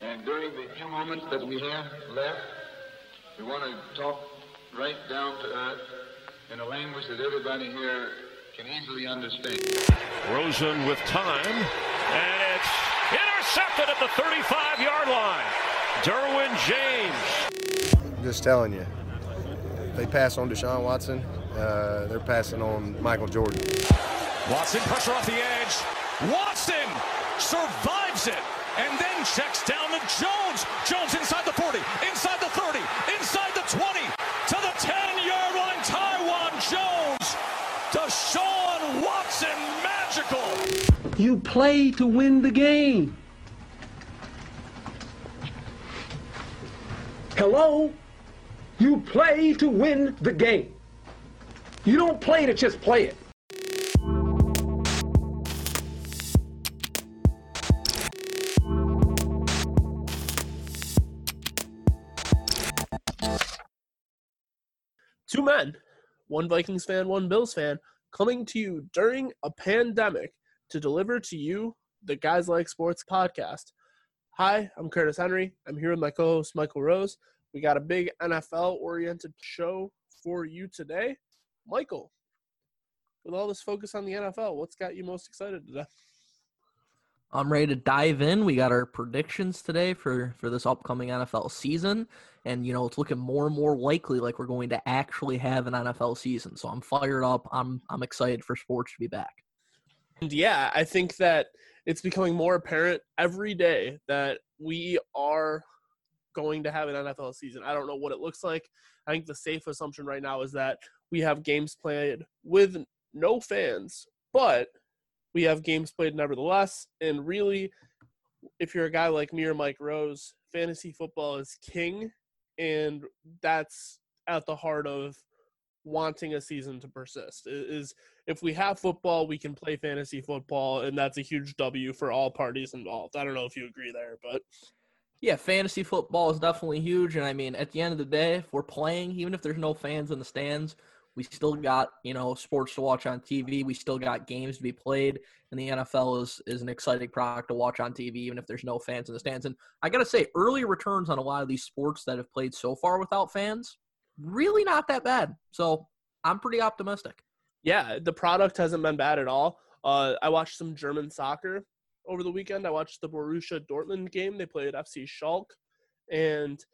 And during the few moments that we have left, we want to talk right down to earth in a language that everybody here can easily understand. Rosen with time, and it's intercepted at the 35 yard line. Derwin James. Just telling you, they pass on Deshaun Watson, uh, they're passing on Michael Jordan. Watson, pressure off the edge. Watson survives it and then checks down to Jones. Jones inside the 40, inside the 30, inside the 20, to the 10-yard line. Taiwan Jones. Deshaun Watson, magical. You play to win the game. Hello? You play to win the game. You don't play to just play it. Men, one Vikings fan, one Bills fan, coming to you during a pandemic to deliver to you the Guys Like Sports podcast. Hi, I'm Curtis Henry. I'm here with my co host, Michael Rose. We got a big NFL oriented show for you today. Michael, with all this focus on the NFL, what's got you most excited today? I'm ready to dive in. We got our predictions today for for this upcoming NFL season, and you know it's looking more and more likely like we're going to actually have an NFL season. So I'm fired up. I'm I'm excited for sports to be back. And yeah, I think that it's becoming more apparent every day that we are going to have an NFL season. I don't know what it looks like. I think the safe assumption right now is that we have games played with no fans, but we have games played nevertheless. And really, if you're a guy like me or Mike Rose, fantasy football is king, and that's at the heart of wanting a season to persist. Is if we have football, we can play fantasy football, and that's a huge W for all parties involved. I don't know if you agree there, but yeah, fantasy football is definitely huge. And I mean, at the end of the day, if we're playing, even if there's no fans in the stands, we still got, you know, sports to watch on TV. We still got games to be played. And the NFL is, is an exciting product to watch on TV, even if there's no fans in the stands. And I got to say, early returns on a lot of these sports that have played so far without fans, really not that bad. So I'm pretty optimistic. Yeah, the product hasn't been bad at all. Uh, I watched some German soccer over the weekend. I watched the Borussia Dortmund game. They played FC Schalke, and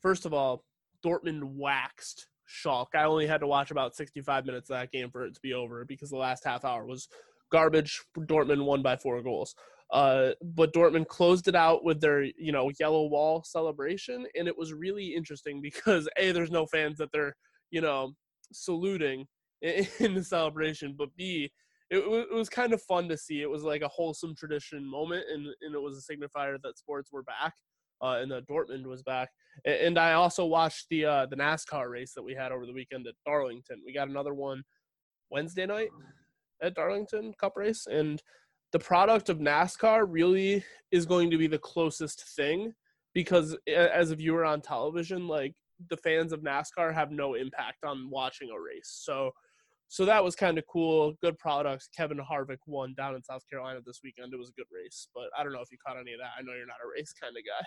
first of all, Dortmund waxed Schalke. I only had to watch about 65 minutes of that game for it to be over because the last half hour was garbage. Dortmund won by four goals. Uh, but Dortmund closed it out with their, you know, yellow wall celebration, and it was really interesting because a there's no fans that they're, you know, saluting in the celebration, but b it, it was kind of fun to see. It was like a wholesome tradition moment, and, and it was a signifier that sports were back. Uh, and the Dortmund was back. And, I also watched the uh, the NASCAR race that we had over the weekend at Darlington. We got another one Wednesday night at Darlington Cup race, and the product of NASCAR really is going to be the closest thing because as a viewer on television, like the fans of NASCAR have no impact on watching a race. So so that was kind of cool. Good products. Kevin Harvick won down in South Carolina this weekend. It was a good race, but I don't know if you caught any of that. I know you're not a race kind of guy.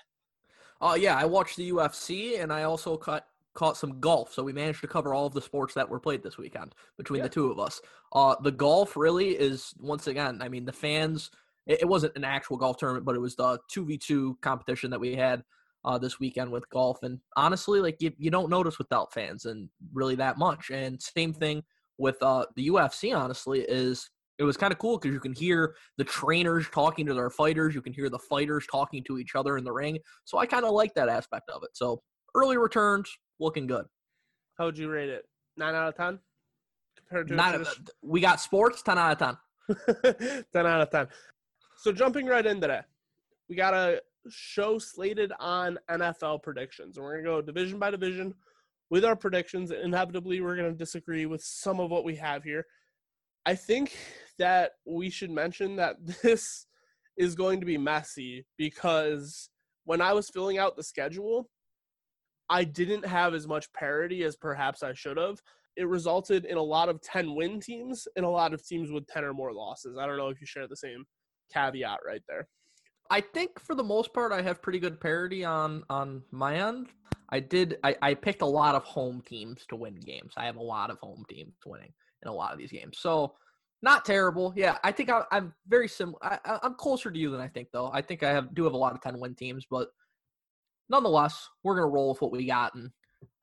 Oh uh, yeah, I watched the UFC and I also caught caught some golf. So we managed to cover all of the sports that were played this weekend between yeah. the two of us. Uh, the golf really is once again. I mean, the fans. It, it wasn't an actual golf tournament, but it was the two v two competition that we had uh, this weekend with golf. And honestly, like you, you don't notice without fans and really that much. And same thing with uh, the UFC, honestly, is it was kind of cool because you can hear the trainers talking to their fighters. You can hear the fighters talking to each other in the ring. So I kind of like that aspect of it. So early returns looking good. How would you rate it? Nine out of ten compared to Nine, we got sports ten out of ten. ten out of ten. So jumping right into that, we got a show slated on NFL predictions, and we're gonna go division by division with our predictions. Inevitably, we're going to disagree with some of what we have here. I think that we should mention that this is going to be messy because when I was filling out the schedule, I didn't have as much parity as perhaps I should have. It resulted in a lot of 10 win teams and a lot of teams with 10 or more losses. I don't know if you share the same caveat right there. I think for the most part, I have pretty good parity on on my end. I did. I, I picked a lot of home teams to win games. I have a lot of home teams winning in a lot of these games. So not terrible. Yeah, I think I, am very similar. I, am closer to you than I think, though. I think I have do have a lot of ten win teams, but nonetheless, we're gonna roll with what we got and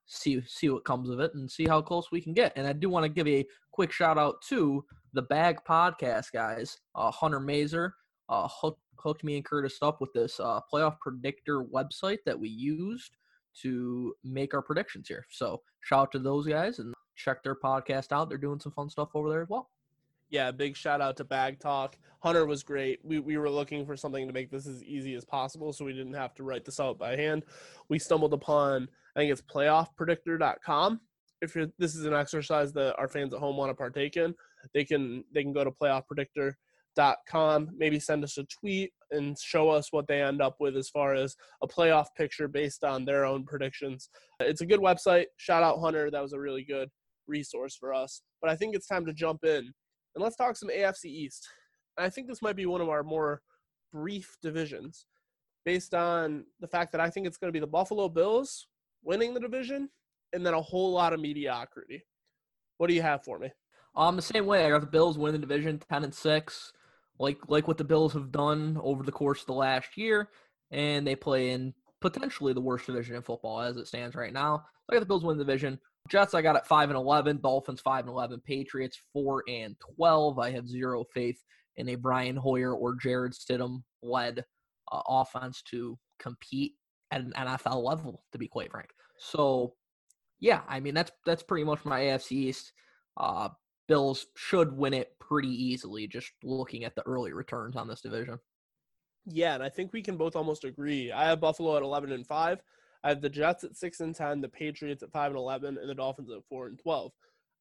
see see what comes of it and see how close we can get. And I do want to give a quick shout out to the Bag Podcast guys, uh, Hunter Mazer, uh, hooked, hooked me and Curtis up with this uh, playoff predictor website that we used to make our predictions here. So shout out to those guys and check their podcast out. They're doing some fun stuff over there as well. Yeah, big shout out to Bag Talk. Hunter was great. We, we were looking for something to make this as easy as possible so we didn't have to write this out by hand. We stumbled upon, I think it's playoffpredictor.com. If you're, this is an exercise that our fans at home want to partake in, they can they can go to playoffpredictor.com, maybe send us a tweet and show us what they end up with as far as a playoff picture based on their own predictions. It's a good website. Shout out Hunter. That was a really good resource for us. But I think it's time to jump in and let's talk some AFC East. I think this might be one of our more brief divisions based on the fact that I think it's going to be the Buffalo Bills winning the division and then a whole lot of mediocrity. What do you have for me? Um, the same way. I got the Bills winning the division, ten and six, like like what the Bills have done over the course of the last year, and they play in potentially the worst division in football as it stands right now. So I got the Bills winning the division. Jets I got at five and eleven, Dolphins five and eleven, Patriots four and twelve. I have zero faith in a Brian Hoyer or Jarrett Stidham led uh, offense to compete at an NFL level, to be quite frank. So, yeah, I mean that's that's pretty much my AFC East. Uh, Bills should win it pretty easily, just looking at the early returns on this division. Yeah, and I think we can both almost agree. I have Buffalo at eleven and five. I have the Jets at six and ten, the Patriots at five and eleven, and the Dolphins at four and twelve.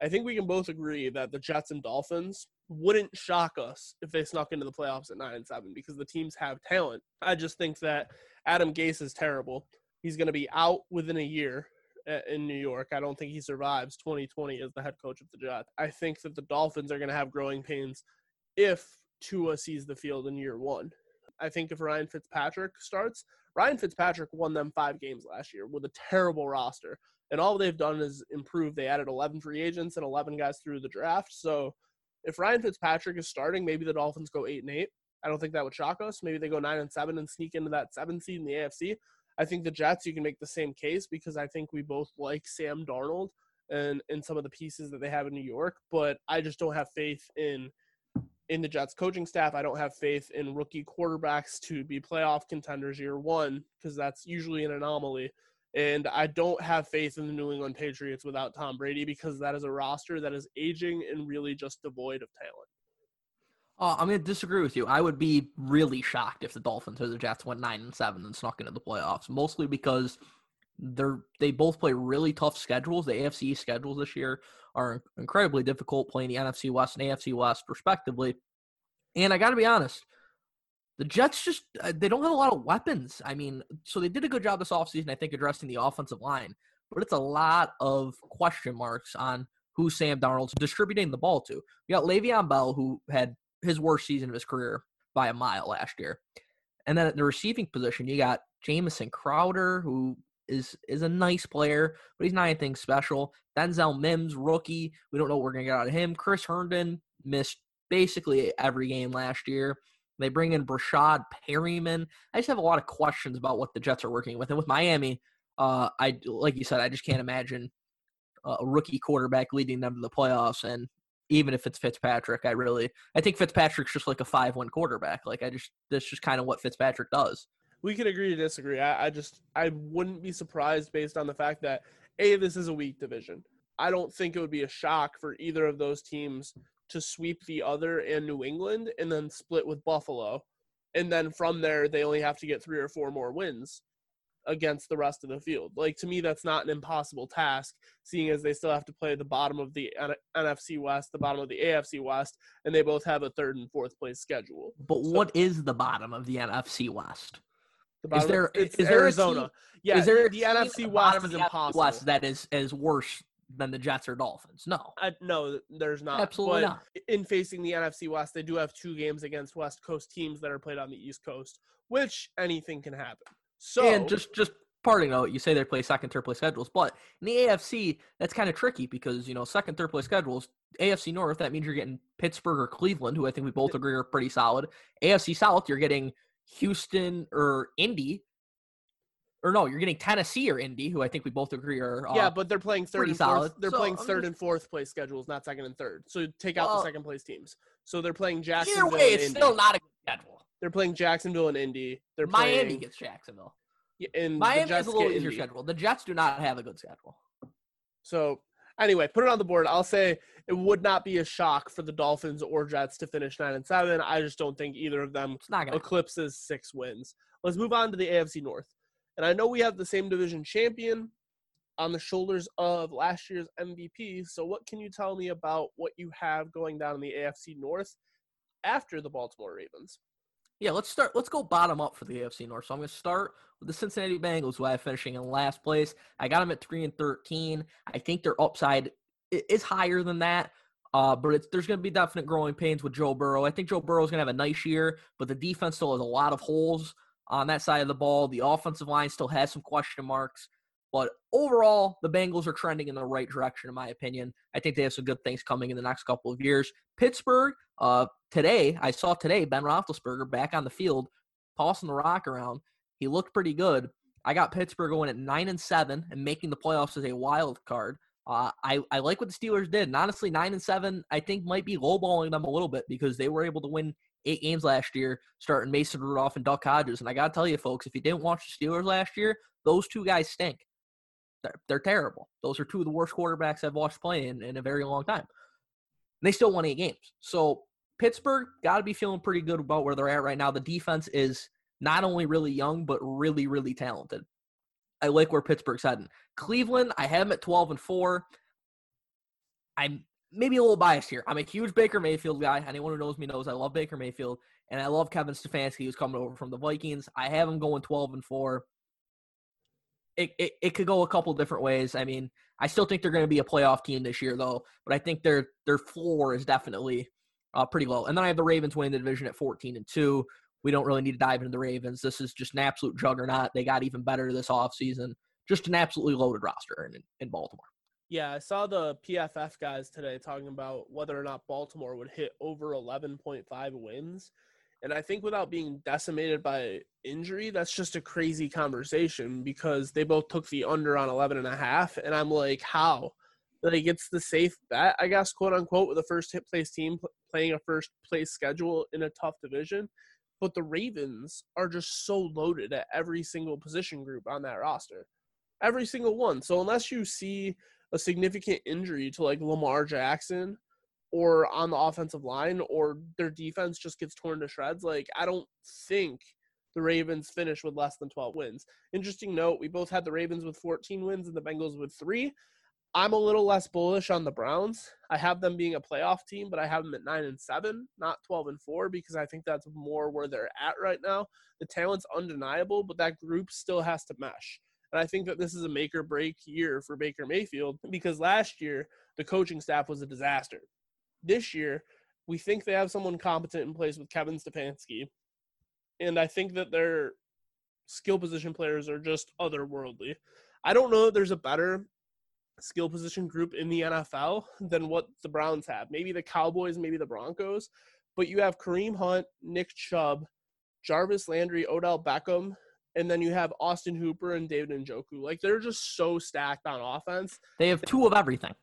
I think we can both agree that the Jets and Dolphins wouldn't shock us if they snuck into the playoffs at nine and seven because the teams have talent. I just think that Adam Gase is terrible. He's going to be out within a year uh, in New York. I don't think he survives 2020 as the head coach of the Jets. I think that the Dolphins are going to have growing pains if Tua sees the field in year one. I think if Ryan Fitzpatrick starts, Ryan Fitzpatrick won them five games last year with a terrible roster. And all they've done is improve. They added 11 free agents and 11 guys through the draft. So if Ryan Fitzpatrick is starting, maybe the Dolphins go 8 and 8. I don't think that would shock us. Maybe they go 9 and 7 and sneak into that 7 seed in the AFC. I think the Jets, you can make the same case because I think we both like Sam Darnold and, and some of the pieces that they have in New York. But I just don't have faith in – in the Jets coaching staff. I don't have faith in rookie quarterbacks to be playoff contenders year one because that's usually an anomaly. And I don't have faith in the New England Patriots without Tom Brady because that is a roster that is aging and really just devoid of talent. Uh, I'm going to disagree with you. I would be really shocked if the Dolphins or the Jets went nine and seven and snuck into the playoffs, mostly because they're they both play really tough schedules. The AFC schedules this year are incredibly difficult playing the NFC West and AFC West respectively. And I got to be honest, the Jets just uh, they don't have a lot of weapons. I mean, so they did a good job this offseason, I think, addressing the offensive line, but it's a lot of question marks on who Sam Darnold's distributing the ball to. You got Le'Veon Bell, who had his worst season of his career by a mile last year. And then at the receiving position, you got Jamison Crowder, who is is a nice player, but he's not anything special. Denzel Mims, rookie, we don't know what we're gonna get out of him. Chris Herndon missed basically every game last year. They bring in Breshad Perriman. I just have a lot of questions about what the Jets are working with, and with Miami, uh, I like you said, I just can't imagine a rookie quarterback leading them to the playoffs. And even if it's Fitzpatrick, I really I think Fitzpatrick's just like a five one quarterback. Like I just that's just kind of what Fitzpatrick does we can agree to disagree. I, I just I wouldn't be surprised based on the fact that a this is a weak division. I don't think it would be a shock for either of those teams to sweep the other and New England and then split with Buffalo. And then from there, they only have to get three or four more wins against the rest of the field. Like, to me, that's not an impossible task, seeing as they still have to play the bottom of the NFC West, the bottom of the AFC West, and they both have a third and fourth place schedule. But so, what is the bottom of the NFC West? The is there is Arizona? There yeah, is there the NFC West is impossible. West that is is worse than the Jets or Dolphins. No, I, no, there's not. Absolutely But not. In facing the NFC West, they do have two games against West Coast teams that are played on the East Coast, which anything can happen. So and just just parting note, you say they play second, third place schedules, but in the AFC, that's kind of tricky because you know second, third place schedules. AFC North, that means you're getting Pittsburgh or Cleveland, who I think we both agree are pretty solid. AFC South, you're getting Houston or Indy, or no, you're getting Tennessee or Indy, who I think we both agree are uh, yeah, but they're playing third pretty and fourth. solid. They're So, playing I'm third just- and fourth place schedules, not second and third. So take out Well- the second place teams. So they're playing Jacksonville. either Jacksonville. way, and it's Indy. still not a good schedule. They're playing Jacksonville and Indy. They're Miami playing, gets Jacksonville. Yeah, and the Miami Jets has a little easier Indy. schedule. The Jets do not have a good schedule. So anyway, put it on the board. I'll say it would not be a shock for the Dolphins or Jets to finish nine and seven. I just don't think either of them eclipses six wins. Let's move on to the AFC North. And I know we have the same division champion on the shoulders of last year's MVP. So what can you tell me about what you have going down in the AFC North after the Baltimore Ravens? Yeah, let's start. Let's go bottom up for the AFC North. So I'm going to start with the Cincinnati Bengals, who I have finishing in last place. I got them at three and thirteen. I think their upside is higher than that, uh, but there's going to be definite growing pains with Joe Burrow. I think Joe Burrow is going to have a nice year, but the defense still has a lot of holes on that side of the ball. The offensive line still has some question marks. But overall, the Bengals are trending in the right direction, in my opinion. I think they have some good things coming in the next couple of years. Pittsburgh, uh, today, I saw today Ben Roethlisberger back on the field, tossing the rock around. He looked pretty good. I got Pittsburgh going at nine and seven and making the playoffs as a wild card. Uh, I, I like what the Steelers did. And honestly, nine and seven, I think might be lowballing them a little bit because they were able to win eight games last year, starting Mason Rudolph and Duck Hodges. And I got to tell you, folks, if you didn't watch the Steelers last year, those two guys stink. They're, they're terrible. Those are two of the worst quarterbacks I've watched play in, in a very long time. And they still won eight games. So Pittsburgh got to be feeling pretty good about where they're at right now. The defense is not only really young, but really, really talented. I like where Pittsburgh's heading. Cleveland, I have them at 12 and 4. I'm maybe a little biased here. I'm a huge Baker Mayfield guy. Anyone who knows me knows I love Baker Mayfield, and I love Kevin Stefanski, who's coming over from the Vikings. I have him going 12 and 4. It, it, it could go a couple different ways. I mean, I still think they're going to be a playoff team this year, though. But I think their their floor is definitely uh, pretty low. And then I have the Ravens winning the division at 14 and two. We don't really need to dive into the Ravens. This is just an absolute juggernaut. They got even better this offseason. Just an absolutely loaded roster in, in Baltimore. Yeah, I saw the PFF guys today talking about whether or not Baltimore would hit over 11.5 wins. And I think without being decimated by injury, that's just a crazy conversation because they both took the under on 11 and a half. And I'm like, how? Like, it's the safe bet, I guess, quote unquote, with a first hit place team playing a first place schedule in a tough division. But the Ravens are just so loaded at every single position group on that roster. Every single one. So unless you see a significant injury to like Lamar Jackson or on the offensive line or their defense just gets torn to shreds, like I don't think the Ravens finish with less than 12 wins. Interesting note, we both had the Ravens with 14 wins and the Bengals with 3. I'm a little less bullish on the Browns. I have them being a playoff team, but I have them at 9 and 7, not 12 and 4 because I think that's more where they're at right now. The talent's undeniable, but that group still has to mesh. And I think that this is a make or break year for Baker Mayfield because last year the coaching staff was a disaster. This year, we think they have someone competent in place with Kevin Stefanski. And I think that their skill position players are just otherworldly. I don't know that there's a better skill position group in the NFL than what the Browns have. Maybe the Cowboys, maybe the Broncos. But you have Kareem Hunt, Nick Chubb, Jarvis Landry, Odell Beckham, and then you have Austin Hooper and David Njoku. Like they're just so stacked on offense. They have two of everything.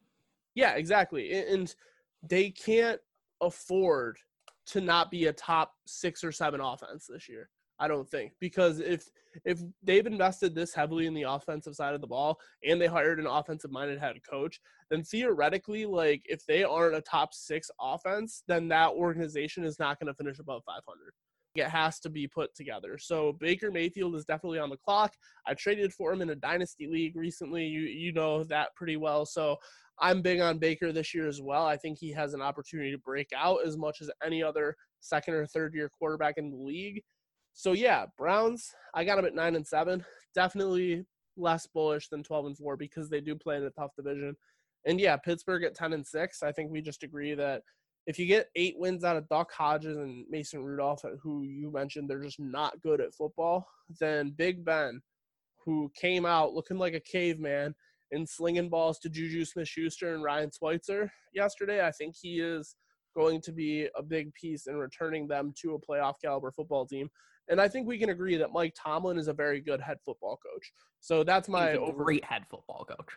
Yeah, exactly. And- And they can't afford to not be a top six or seven offense this year. I don't think because if if they've invested this heavily in the offensive side of the ball and they hired an offensive minded head coach, then theoretically, like if they aren't a top six offense, then that organization is not going to finish above 500. It has to be put together. So Baker Mayfield is definitely on the clock. I traded for him in a dynasty league recently. You you know that pretty well. So I'm big on Baker this year as well. I think he has an opportunity to break out as much as any other second or third year quarterback in the league. So yeah, Browns, I got them at nine and seven. Definitely less bullish than twelve and four because they do play in a tough division. And yeah, Pittsburgh at 10 and 6. I think we just agree that if you get eight wins out of Duck Hodges and Mason Rudolph, who you mentioned, they're just not good at football, then Big Ben, who came out looking like a caveman and slinging balls to Juju Smith Schuster and Ryan Switzer yesterday, I think he is going to be a big piece in returning them to a playoff caliber football team. And I think we can agree that Mike Tomlin is a very good head football coach. So that's my He's a great head football coach.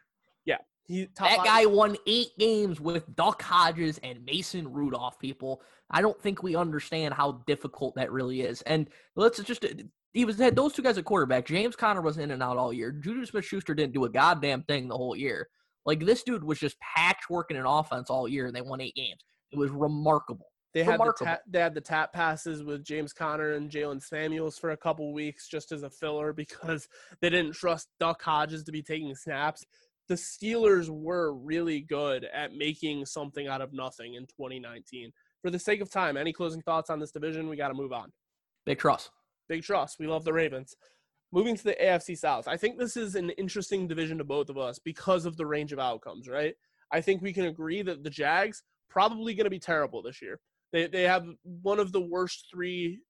Yeah, he That five- guy won eight games with Duck Hodges and Mason Rudolph. People, I don't think we understand how difficult that really is. And let's just he was had those two guys at quarterback. James Conner was in and out all year. Juju Smith Schuster didn't do a goddamn thing the whole year. Like this dude was just patchworking an offense all year, and they won eight games. It was remarkable. They had the Remarkable. ta- they had the tap passes with James Conner and Jaylen Samuels for a couple weeks just as a filler because they didn't trust Duck Hodges to be taking snaps. The Steelers were really good at making something out of nothing in 2019. For the sake of time, any closing thoughts on this division? We got to move on. Big trust. Big trust. We love the Ravens. Moving to the AFC South, I think this is an interesting division to both of us because of the range of outcomes, right? I think we can agree that the Jags probably going to be terrible this year. They they have one of the worst three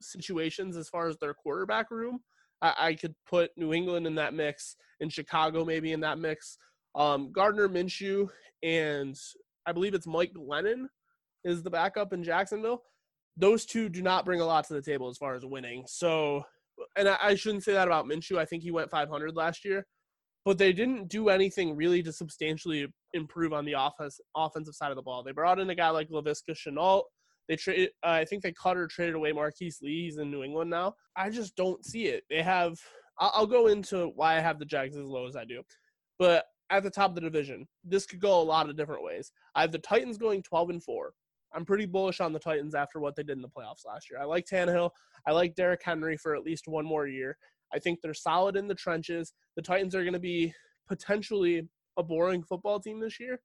situations as far as their quarterback room. I, I could put New England in that mix, and Chicago maybe in that mix. Um, Gardner Minshew and I believe it's Mike Glennon is the backup in Jacksonville. Those two do not bring a lot to the table as far as winning. So, and I, I shouldn't say that about Minshew. I think he went 500 last year, but they didn't do anything really to substantially improve on the offense offensive side of the ball. They brought in a guy like Laviska Shenault. They trade. Uh, I think they cut or traded away Marquise Lee. He's in New England now. I just don't see it. They have. I'll, I'll go into why I have the Jags as low as I do, but at the top of the division, this could go a lot of different ways. I have the Titans going 12 and four. I'm pretty bullish on the Titans after what they did in the playoffs last year. I like Tannehill. I like Derrick Henry for at least one more year. I think they're solid in the trenches. The Titans are going to be potentially a boring football team this year,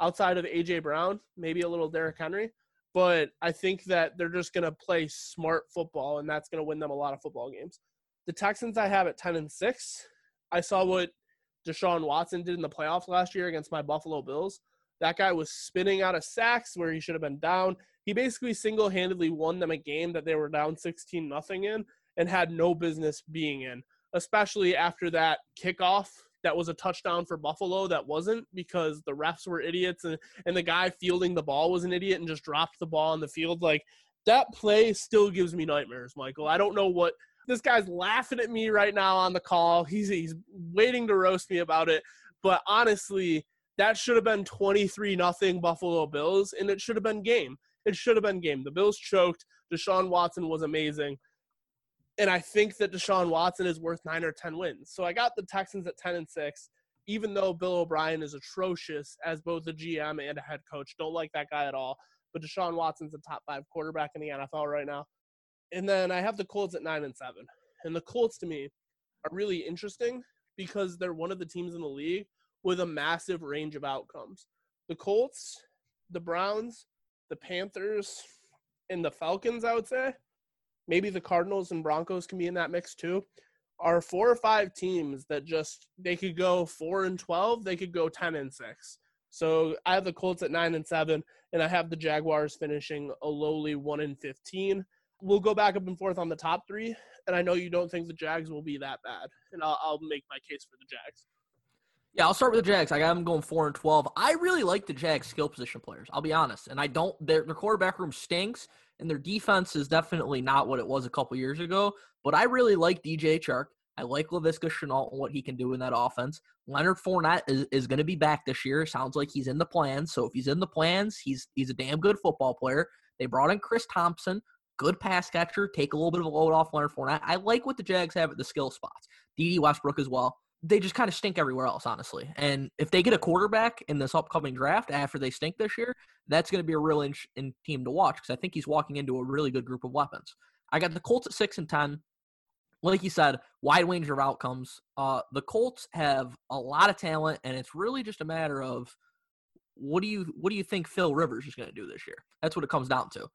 outside of AJ Brown, maybe a little Derrick Henry. But I think that they're just going to play smart football, and that's going to win them a lot of football games. The Texans I have at 10 and 6. I saw what Deshaun Watson did in the playoffs last year against my Buffalo Bills. That guy was spinning out of sacks where he should have been down. He basically single-handedly won them a game that they were down 16 nothing in and had no business being in, especially after that kickoff that was a touchdown for Buffalo that wasn't because the refs were idiots and, and the guy fielding the ball was an idiot and just dropped the ball on the field. Like that play still gives me nightmares, Michael. I don't know what this guy's laughing at me right now on the call. He's he's waiting to roast me about it. But honestly, that should have been 23 nothing Buffalo Bills and it should have been game. It should have been game. The Bills choked. Deshaun Watson was amazing. And I think that Deshaun Watson is worth 9 or 10 wins. So I got the Texans at 10 and 6 even though Bill O'Brien is atrocious as both a GM and a head coach. Don't like that guy at all. But Deshaun Watson's a top 5 quarterback in the NFL right now. And then I have the Colts at 9 and 7. And the Colts to me are really interesting because they're one of the teams in the league with a massive range of outcomes. The Colts, the Browns, the Panthers, and the Falcons, I would say, maybe the Cardinals and Broncos can be in that mix too, are four or five teams that just they could go four and twelve, they could go ten and six. So I have the Colts at nine and seven, and I have the Jaguars finishing a lowly one and fifteen. We'll go back up and forth on the top three, and I know you don't think the Jags will be that bad, and I'll, I'll make my case for the Jags. Yeah, I'll start with the Jags. I got them going four and twelve. I really like the Jags skill position players. I'll be honest, and I don't. Their, their quarterback room stinks, and their defense is definitely not what it was a couple years ago. But I really like DJ Chark. I like Laviska Shenault and what he can do in that offense. Leonard Fournette is, is going to be back this year. Sounds like he's in the plans. So if he's in the plans, he's he's a damn good football player. They brought in Chris Thompson, good pass catcher. Take a little bit of a load off Leonard Fournette. I like what the Jags have at the skill spots. Dede Westbrook as well they just kind of stink everywhere else, honestly. And if they get a quarterback in this upcoming draft after they stink this year, that's going to be a real in, in team to watch because I think he's walking into a really good group of weapons. I got the Colts at six and ten. Like you said, wide range of outcomes. Uh, the Colts have a lot of talent, and it's really just a matter of what do you what do you think Phil Rivers is going to do this year? That's what it comes down to.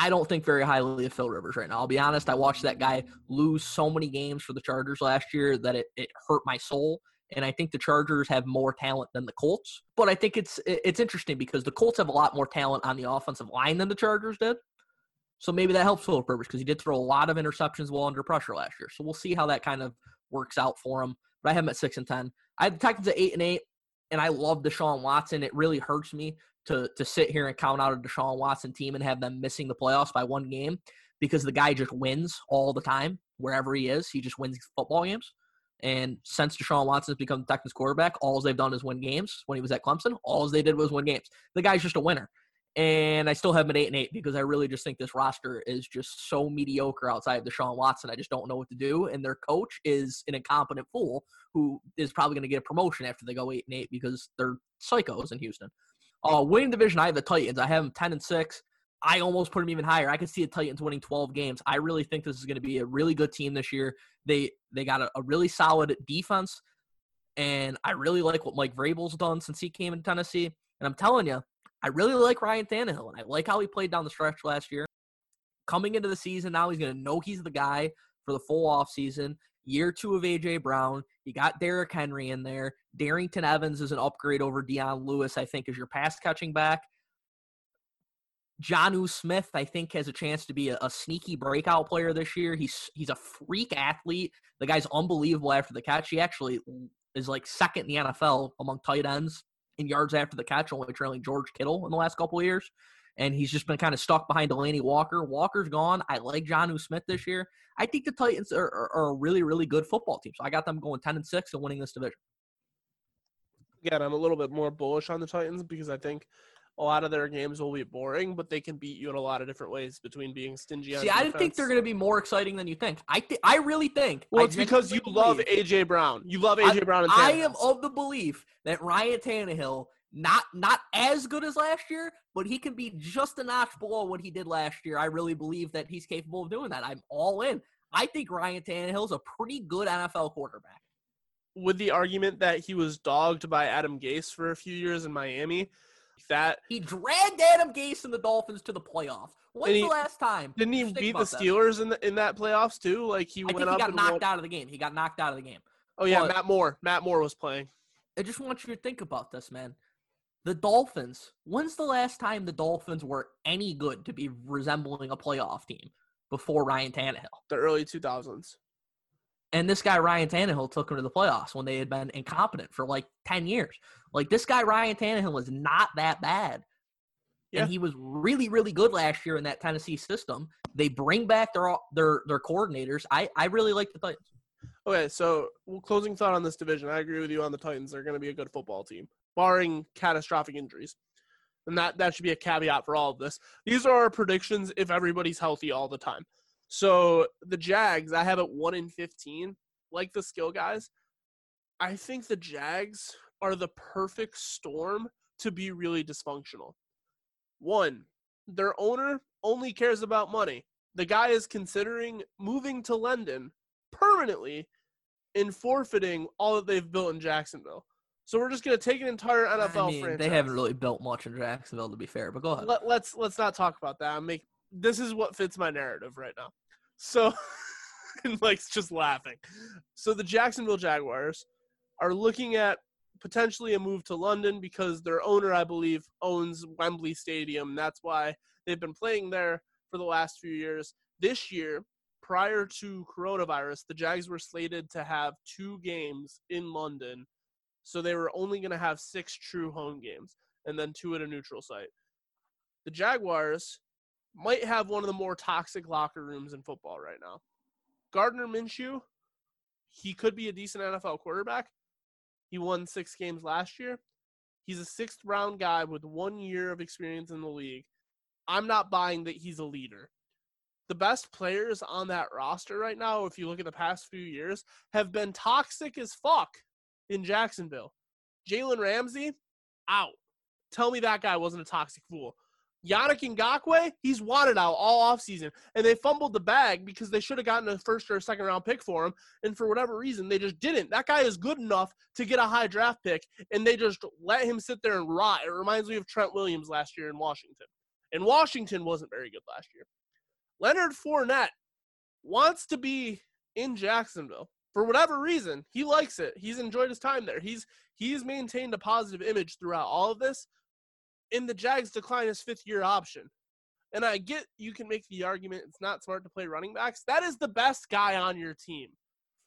I don't think very highly of Phil Rivers right now. I'll be honest. I watched that guy lose so many games for the Chargers last year that it, it hurt my soul. and I think the Chargers have more talent than the Colts. But I think it's it's interesting because the Colts have a lot more talent on the offensive line than the Chargers did. So maybe that helps Philip Rivers because he did throw a lot of interceptions while under pressure last year. So we'll see how that kind of works out for him. But I have him at six and ten. I have the Titans at eight and eight, and I love Deshaun Watson. It really hurts me to to sit here and count out a Deshaun Watson team and have them missing the playoffs by one game because the guy just wins all the time wherever he is. He just wins football games. And since Deshaun Watson has become the Texans quarterback, all they've done is win games. When he was at Clemson, all they did was win games. The guy's just a winner. And I still have him at eight and eight because I really just think this roster is just so mediocre outside of Deshaun Watson. I just don't know what to do. And their coach is an incompetent fool who is probably going to get a promotion after they go eight and eight because they're psychos in Houston. Uh, winning division, I have the Titans. I have them ten and six. I almost put them even higher. I could see the Titans winning 12 games. I really think this is going to be a really good team this year. They they got a, a really solid defense, and I really like what Mike Vrabel's done since he came in Tennessee. And I'm telling you, I really like Ryan Tannehill, and I like how he played down the stretch last year. Coming into the season now, he's going to know he's the guy for the full off season. Year two of AJ Brown, you got Derrick Henry in there. Darrynton Evans is an upgrade over Dion Lewis, I think, is your pass catching back. Jonnu Smith, I think, has a chance to be a, a, sneaky breakout player this year. He's he's a freak athlete. The guy's unbelievable after the catch. He actually is like second in the NFL among tight ends in yards after the catch, only trailing George Kittle in the last couple of years. And he's just been kind of stuck behind Delanie Walker. Walker's gone. I like Jonnu Smith this year. I think the Titans are, are, are, a really, really good football team. So I got them going 10 and 6 and winning this division. Again, I'm a little bit more bullish on the Titans because I think a lot of their games will be boring, but they can beat you in a lot of different ways between being stingy. See, I think they're going to be more exciting than you think. I th- I really think. Well, it's because you love AJ Brown. You love AJ I, Brown. And I am of the belief that Ryan Tannehill not not as good as last year, but he can be just a notch below what he did last year. I really believe that he's capable of doing that. I'm all in. I think Ryan Tannehill's a pretty good NFL quarterback. With the argument that he was dogged by Adam Gase for a few years in Miami, that he dragged Adam Gase and the Dolphins to the playoffs. When's he, the last time? Didn't he beat the Steelers that. in the in that playoffs too? Like he I went he got knocked won. out of the game. He got knocked out of the game. Oh yeah, but Matt Moore. Matt Moore was playing. I just want you to think about this, man. The Dolphins. When's the last time the Dolphins were any good to be resembling a playoff team before Ryan Tannehill? The early 2000s. And this guy Ryan Tannehill took them to the playoffs when they had been incompetent for like 10 years. Like this guy Ryan Tannehill is not that bad. Yeah. And he was really, really good last year in that Tennessee system. They bring back their their their coordinators. I, I really like the Titans. Okay, so well, closing thought on this division. I agree with you on the Titans. They're going to be a good football team, barring catastrophic injuries. And that, that should be a caveat for all of this. These are our predictions if everybody's healthy all the time. So the Jags, I have it 1 in 15, like the skill guys. I think the Jags are the perfect storm to be really dysfunctional. One, their owner only cares about money. The guy is considering moving to London permanently and forfeiting all that they've built in Jacksonville. So we're just going to take an entire NFL I mean, franchise. They haven't really built much in Jacksonville, to be fair. But go ahead. Let, let's let's not talk about that. I make this is what fits my narrative right now. So, and Mike's just laughing. So the Jacksonville Jaguars are looking at potentially a move to London because their owner, I believe, owns Wembley Stadium. That's why they've been playing there for the last few years. This year, prior to coronavirus, the Jags were slated to have two games in London. So they were only going to have six true home games and then two at a neutral site. The Jaguars might have one of the more toxic locker rooms in football right now. Gardner Minshew, he could be a decent NFL quarterback, he won six games last year. He's a sixth round guy with one year of experience in the league. I'm not buying that he's a leader. The best players on that roster right now, if you look at the past few years, have been toxic as fuck in Jacksonville. Jalen Ramsey, out. Tell me that guy wasn't a toxic fool. Yannick Ngakoue, he's wanted out all offseason. And they fumbled the bag because they should have gotten a first or a second round pick for him. And for whatever reason, they just didn't. That guy is good enough to get a high draft pick, and they just let him sit there and rot. It reminds me of Trent Williams last year in Washington. And Washington wasn't very good last year. Leonard Fournette wants to be in Jacksonville. For whatever reason, he likes it. He's enjoyed his time there. He's he's maintained a positive image throughout all of this. In the Jags decline his fifth year option. And I get you can make the argument it's not smart to play running backs. That is the best guy on your team.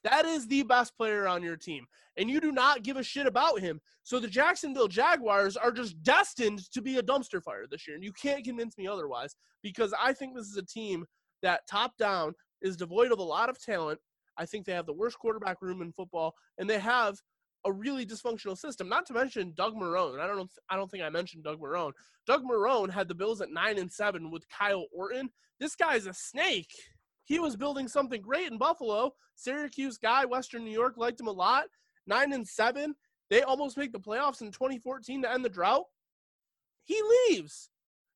That is the best player on your team. And you do not give a shit about him. So the Jacksonville Jaguars are just destined to be a dumpster fire this year. And you can't convince me otherwise because I think this is a team that top down is devoid of a lot of talent. I think they have the worst quarterback room in football, and they have a really dysfunctional system. Not to mention Doug Marrone. I don't know. I don't think I mentioned Doug Marrone. Doug Marrone had the Bills at nine and seven with Kyle Orton. This guy's a snake. He was building something great in Buffalo. Syracuse guy, Western New York liked him a lot. Nine and seven. They almost make the playoffs in 2014 to end the drought. He leaves.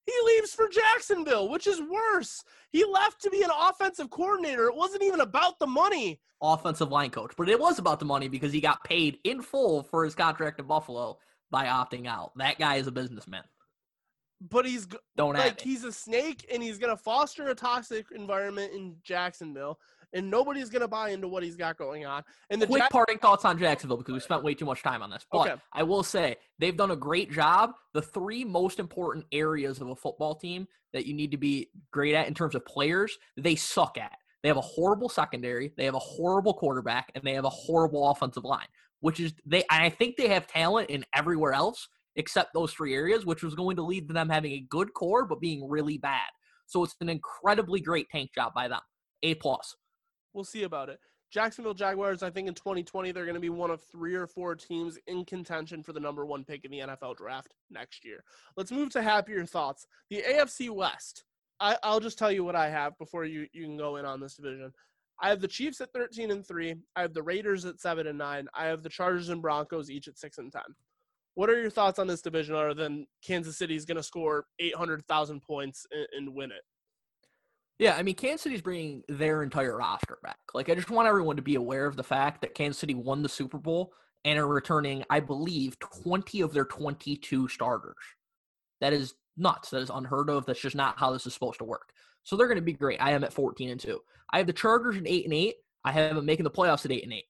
He leaves for Jacksonville, which is worse. He left to be an offensive coordinator. It wasn't even about the money. Offensive line coach, but it was about the money because he got paid in full for his contract in Buffalo by opting out. That guy is a businessman. But he's don't act like he's a snake, and he's gonna foster a toxic environment in Jacksonville and nobody's going to buy into what he's got going on. And the quick Jack- parting thoughts on Jacksonville because we spent way too much time on this. But okay. I will say they've done a great job. The three most important areas of a football team that you need to be great at in terms of players, they suck at. They have a horrible secondary, they have a horrible quarterback, and they have a horrible offensive line. Which is they I think they have talent in everywhere else except those three areas, which was going to lead to them having a good core but being really bad. So it's an incredibly great tank job by them. A plus. We'll see about it. Jacksonville Jaguars, I think in 2020, they're going to be one of three or four teams in contention for the number one pick in the NFL draft next year. Let's move to happier thoughts. The AFC West. I, will just tell you what I have before you, you can go in on this division. I have the Chiefs at 13 and 3. I have the Raiders at 7 and 9. I have the Chargers and Broncos each at 6 and 10. What are your thoughts on this division other than Kansas City is going to score 800,000 points and, and win it? Yeah, I mean, Kansas City's bringing their entire roster back. Like, I just want everyone to be aware of the fact that Kansas City won the Super Bowl and are returning, I believe, 20 of their 22 starters. That is nuts. That is unheard of. That's just not how this is supposed to work. So they're going to be great. I am at 14 and 2. I have the Chargers at 8 and 8. I have them making the playoffs at 8 and 8,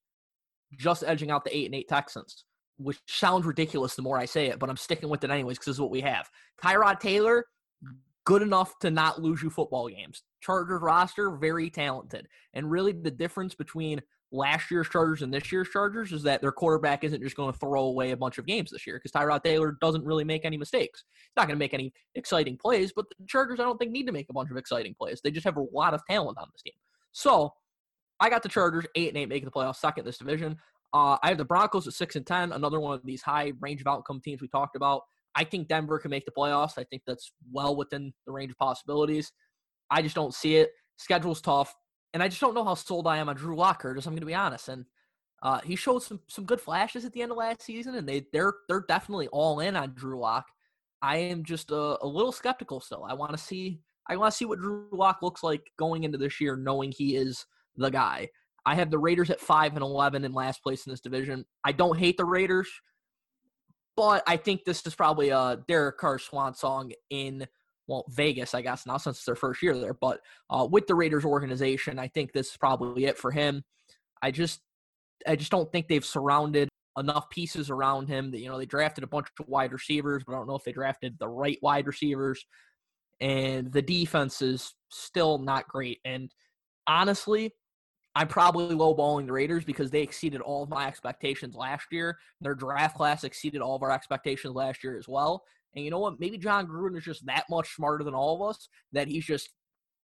just edging out the 8 and 8 Texans, which sounds ridiculous the more I say it, but I'm sticking with it anyways because this is what we have. Tyrod Taylor, good enough to not lose you football games. Chargers roster, very talented. And really, the difference between last year's Chargers and this year's Chargers is that their quarterback isn't just going to throw away a bunch of games this year because Tyrod Taylor doesn't really make any mistakes. He's not going to make any exciting plays, but the Chargers, I don't think, need to make a bunch of exciting plays. They just have a lot of talent on this team. So I got the Chargers 8 and 8 making the playoffs, second this division. Uh, I have the Broncos at 6 and 10, another one of these high range of outcome teams we talked about. I think Denver can make the playoffs. I think that's well within the range of possibilities. I just don't see it. Schedule's tough, and I just don't know how sold I am on Drew Lock. Curtis, I'm going to be honest. And uh, he showed some some good flashes at the end of last season, and they they're they're definitely all in on Drew Lock. I am just a, a little skeptical still. I want to see I want to see what Drew Lock looks like going into this year, knowing he is the guy. I have the Raiders at five and eleven in last place in this division. I don't hate the Raiders. But I think this is probably a Derek Carr swan song in well Vegas, I guess now since it's their first year there. But uh, with the Raiders organization, I think this is probably it for him. I just I just don't think they've surrounded enough pieces around him that you know they drafted a bunch of wide receivers, but I don't know if they drafted the right wide receivers. And the defense is still not great. And honestly, I'm probably lowballing the Raiders because they exceeded all of my expectations last year. Their draft class exceeded all of our expectations last year as well. And you know what? Maybe Jon Gruden is just that much smarter than all of us that he's just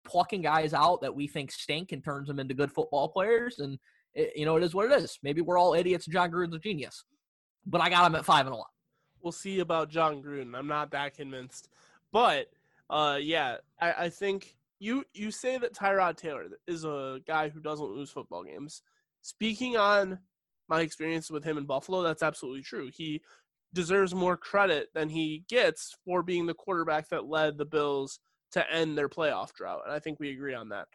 plucking guys out that we think stink and turns them into good football players. And it, you know, it is what it is. Maybe we're all idiots and Jon Gruden's a genius. But I got him at five and one. We'll see about Jon Gruden. I'm not that convinced. But uh, yeah, I, I think you you say that Tyrod Taylor is a guy who doesn't lose football games. Speaking on my experience with him in Buffalo, that's absolutely true. He deserves more credit than he gets for being the quarterback that led the Bills to end their playoff drought. And I think we agree on that.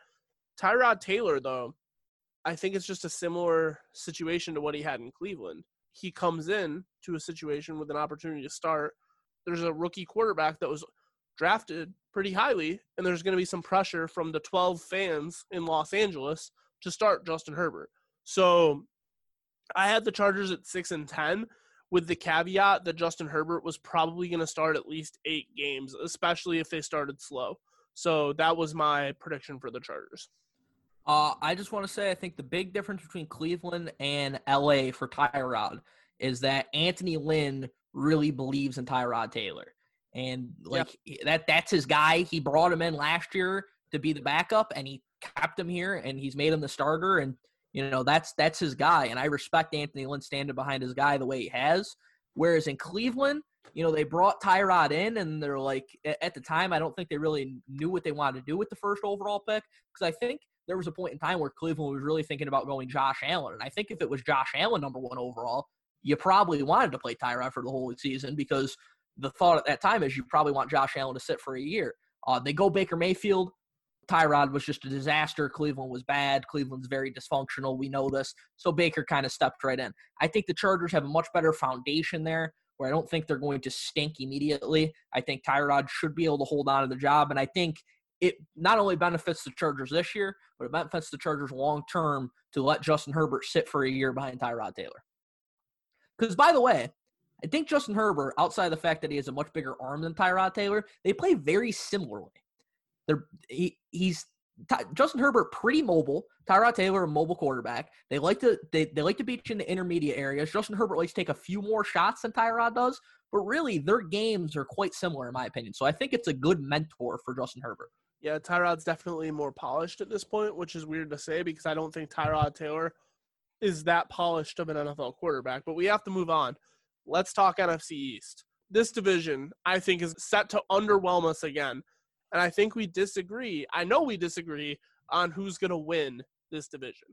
Tyrod Taylor, though, I think it's just a similar situation to what he had in Cleveland. He comes in to a situation with an opportunity to start. There's a rookie quarterback that was drafted pretty highly, and there's going to be some pressure from the 12 fans in Los Angeles to start Justin Herbert. So I had the Chargers at six and ten, with the caveat that Justin Herbert was probably going to start at least eight games, especially if they started slow. So that was my prediction for the Chargers. Uh, I just want to say I think the big difference between Cleveland and LA for Tyrod is that Anthony Lynn really believes in Tyrod Taylor. And like that that's his guy. He brought him in last year to be the backup and he kept him here and he's made him the starter and you know, that's that's his guy, and I respect Anthony Lynn standing behind his guy the way he has. Whereas in Cleveland, you know, they brought Tyrod in, and they're like, at the time, I don't think they really knew what they wanted to do with the first overall pick because I think there was a point in time where Cleveland was really thinking about going Josh Allen, and I think if it was Josh Allen number one overall, you probably wanted to play Tyrod for the whole season because the thought at that time is you probably want Josh Allen to sit for a year. Uh, they go Baker Mayfield. Tyrod was just a disaster. Cleveland was bad. Cleveland's very dysfunctional. We know this. So Baker kind of stepped right in. I think the Chargers have a much better foundation there where I don't think they're going to stink immediately. I think Tyrod should be able to hold on to the job. And I think it not only benefits the Chargers this year, but it benefits the Chargers long term to let Justin Herbert sit for a year behind Tyrod Taylor. Because, by the way, I think Justin Herbert, outside of the fact that he has a much bigger arm than Tyrod Taylor, they play very similarly. They're he, he's Justin Herbert pretty mobile. Tyrod Taylor a mobile quarterback. They like to they, they like to beat you in the intermediate areas. Justin Herbert likes to take a few more shots than Tyrod does, but really their games are quite similar in my opinion. So I think it's a good mentor for Justin Herbert. Yeah, Tyrod's definitely more polished at this point, which is weird to say because I don't think Tyrod Taylor is that polished of an NFL quarterback. But we have to move on. Let's talk NFC East. This division, I think, is set to underwhelm us again and I think we disagree. I know we disagree on who's going to win this division.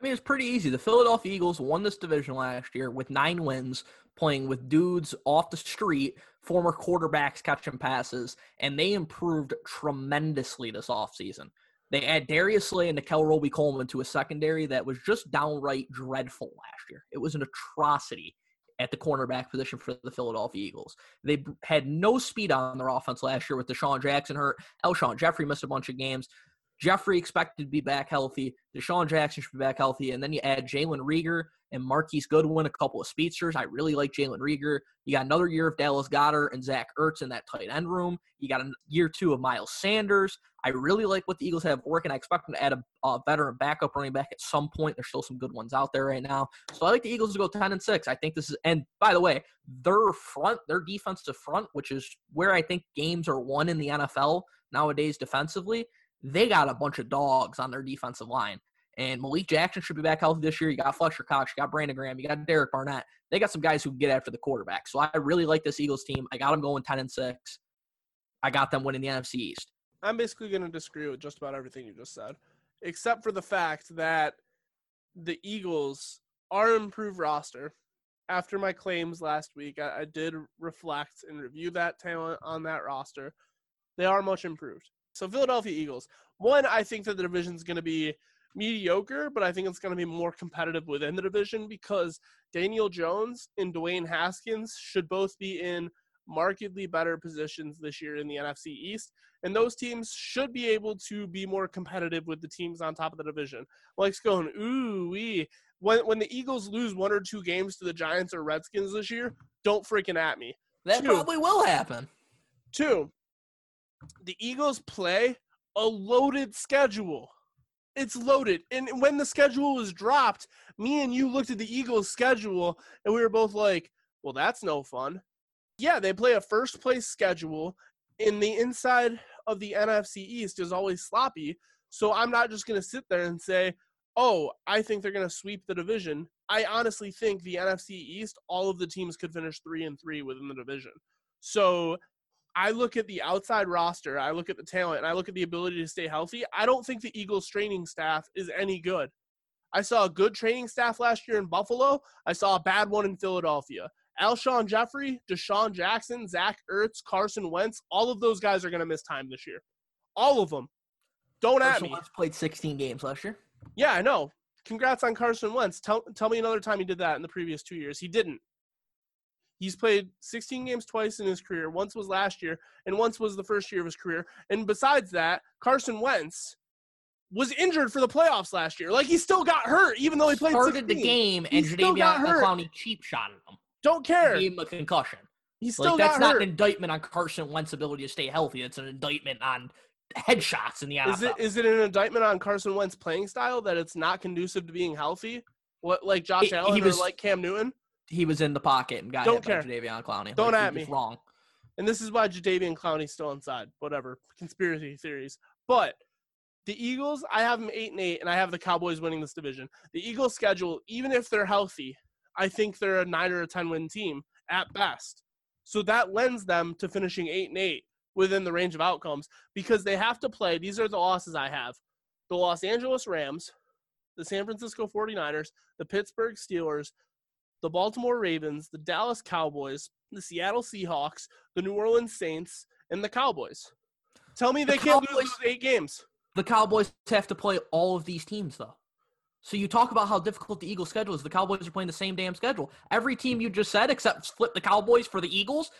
I mean, it's pretty easy. The Philadelphia Eagles won this division last year with nine wins, playing with dudes off the street, former quarterbacks catching passes, and they improved tremendously this offseason. They add Darius Slay and Nickell Robey-Coleman to a secondary that was just downright dreadful last year. It was an atrocity at the cornerback position for the Philadelphia Eagles. They had no speed on their offense last year with DeSean Jackson hurt. Alshon Jeffery missed a bunch of games. Jeffery expected to be back healthy. DeSean Jackson should be back healthy. And then you add Jalen Reagor and Marquise Goodwin, a couple of speedsters. I really like Jalen Reagor. You got another year of Dallas Goedert and Zach Ertz in that tight end room. You got a year two of Miles Sanders. I really like what the Eagles have working. I expect them to add a, a veteran backup running back at some point. There's still some good ones out there right now. So I like the Eagles to go 10 and 6. I think this is, and by the way, their front, their defensive front, which is where I think games are won in the NFL nowadays defensively, they got a bunch of dogs on their defensive line. And Malik Jackson should be back healthy this year. You got Fletcher Cox, you got Brandon Graham, you got Derek Barnett. They got some guys who can get after the quarterback. So I really like this Eagles team. I got them going 10 and 6. I got them winning the NFC East. I'm basically going to disagree with just about everything you just said, except for the fact that the Eagles are improved roster. After my claims last week, I, I did reflect and review that talent on that roster. They are much improved. So, Philadelphia Eagles, one, I think that the division is going to be mediocre, but I think it's going to be more competitive within the division because Daniel Jones and Dwayne Haskins should both be in markedly better positions this year in the NFC East. And those teams should be able to be more competitive with the teams on top of the division. Mike's going, ooh, wee. When, when the Eagles lose one or two games to the Giants or Redskins this year, don't freaking at me. That two, probably will happen. Two, the Eagles play a loaded schedule. It's loaded. And when the schedule was dropped, me and you looked at the Eagles' schedule and we were both like, well, that's no fun yeah, they play a first place schedule. In the inside of the NFC East is always sloppy. So I'm not just going to sit there and say, oh, I think they're going to sweep the division. I honestly think the NFC East, all of the teams could finish three and three within the division. So I look at the outside roster, I look at the talent, and I look at the ability to stay healthy. I don't think the Eagles training staff is any good. I saw a good training staff last year in Buffalo. I saw a bad one in Philadelphia. Alshon Jeffery, DeSean Jackson, Zach Ertz, Carson Wentz, all of those guys are going to miss time this year. All of them. Don't Carson at me. Wentz played 16 games last year. Yeah, I know. Congrats on Carson Wentz. Tell, tell me another time he did that in the previous two years. He didn't. He's played 16 games twice in his career. Once was last year, and once was the first year of his career. And besides that, Carson Wentz was injured for the playoffs last year. Like he still got hurt, even though he played. Started 16. the game He and still got Jadeveon. Clowney cheap shot him. Don't care. Gave him a concussion. He still Like that's got not an indictment on Carson Wentz's ability to stay healthy. It's an indictment on headshots in the NFL. Is it is it an indictment on Carson Wentz playing style that it's not conducive to being healthy? What like Josh He- he Allen was- or like Cam Newton? he was in the pocket and got Don't hit by care. Jadeveon Clowney. Don't like, at me. Wrong. And this is why Jadeveon Clowney's still inside. Whatever conspiracy theories, but the Eagles, I have them eight and eight, and I have the Cowboys winning this division. The Eagles' schedule, even if they're healthy, I think they're a nine or a ten win team at best. So that lends them to finishing eight and eight within the range of outcomes because they have to play. These are the losses I have: the Los Angeles Rams, the San Francisco 49ers, the Pittsburgh Steelers, the Baltimore Ravens, the Dallas Cowboys, the Seattle Seahawks, the New Orleans Saints, and the Cowboys. Tell me The they can't lose eight games. The Cowboys have to play all of these teams though. So you talk about how difficult the Eagles' schedule is. The Cowboys are playing the same damn schedule. Every team you just said, except flip the Cowboys for the Eagles,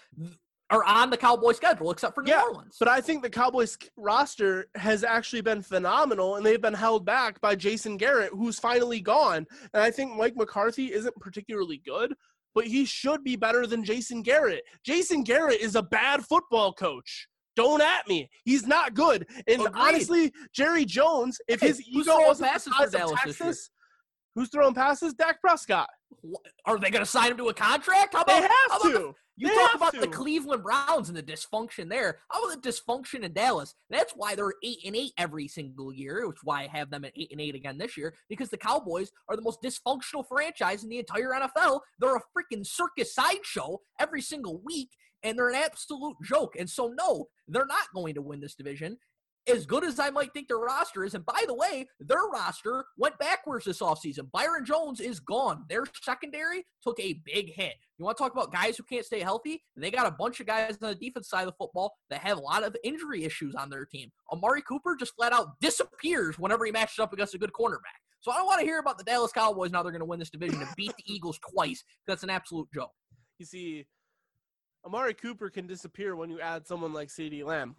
are on the Cowboys schedule, except for New Yeah, Orleans. But I think the Cowboys roster has actually been phenomenal, and they've been held back by Jason Garrett, who's finally gone. And I think Mike McCarthy isn't particularly good, but he should be better than Jason Garrett. Jason Garrett is a bad football coach. Don't at me. He's not good. And Agreed. honestly, Jerry Jones, if Hey, his who's ego throwing wasn't the passes for size of? Texas, who's throwing passes? Dak Prescott. Wh- Are they going to sign him to a contract? How They about, how have about the- you They talk about the. Cleveland Browns and the dysfunction there. How about the dysfunction in Dallas? That's why they're eight and eight every single year, which is why I have them at eight and eight again this year. Because the Cowboys are the most dysfunctional franchise in the entire NFL. They're a freaking circus sideshow every single week, and they're an absolute joke. And so, no, they're not going to win this division. As good as I might think their roster is, and by the way, their roster went backwards this offseason. Byron Jones is gone. Their secondary took a big hit. You want to talk about guys who can't stay healthy? They got a bunch of guys on the defense side of the football that have a lot of injury issues on their team. Amari Cooper just flat out disappears whenever he matches up against a good cornerback. So I don't want to hear about the Dallas Cowboys now they're going to win this division and beat the Eagles twice. That's an absolute joke. You see, Amari Cooper can disappear when you add someone like CeeDee Lamb.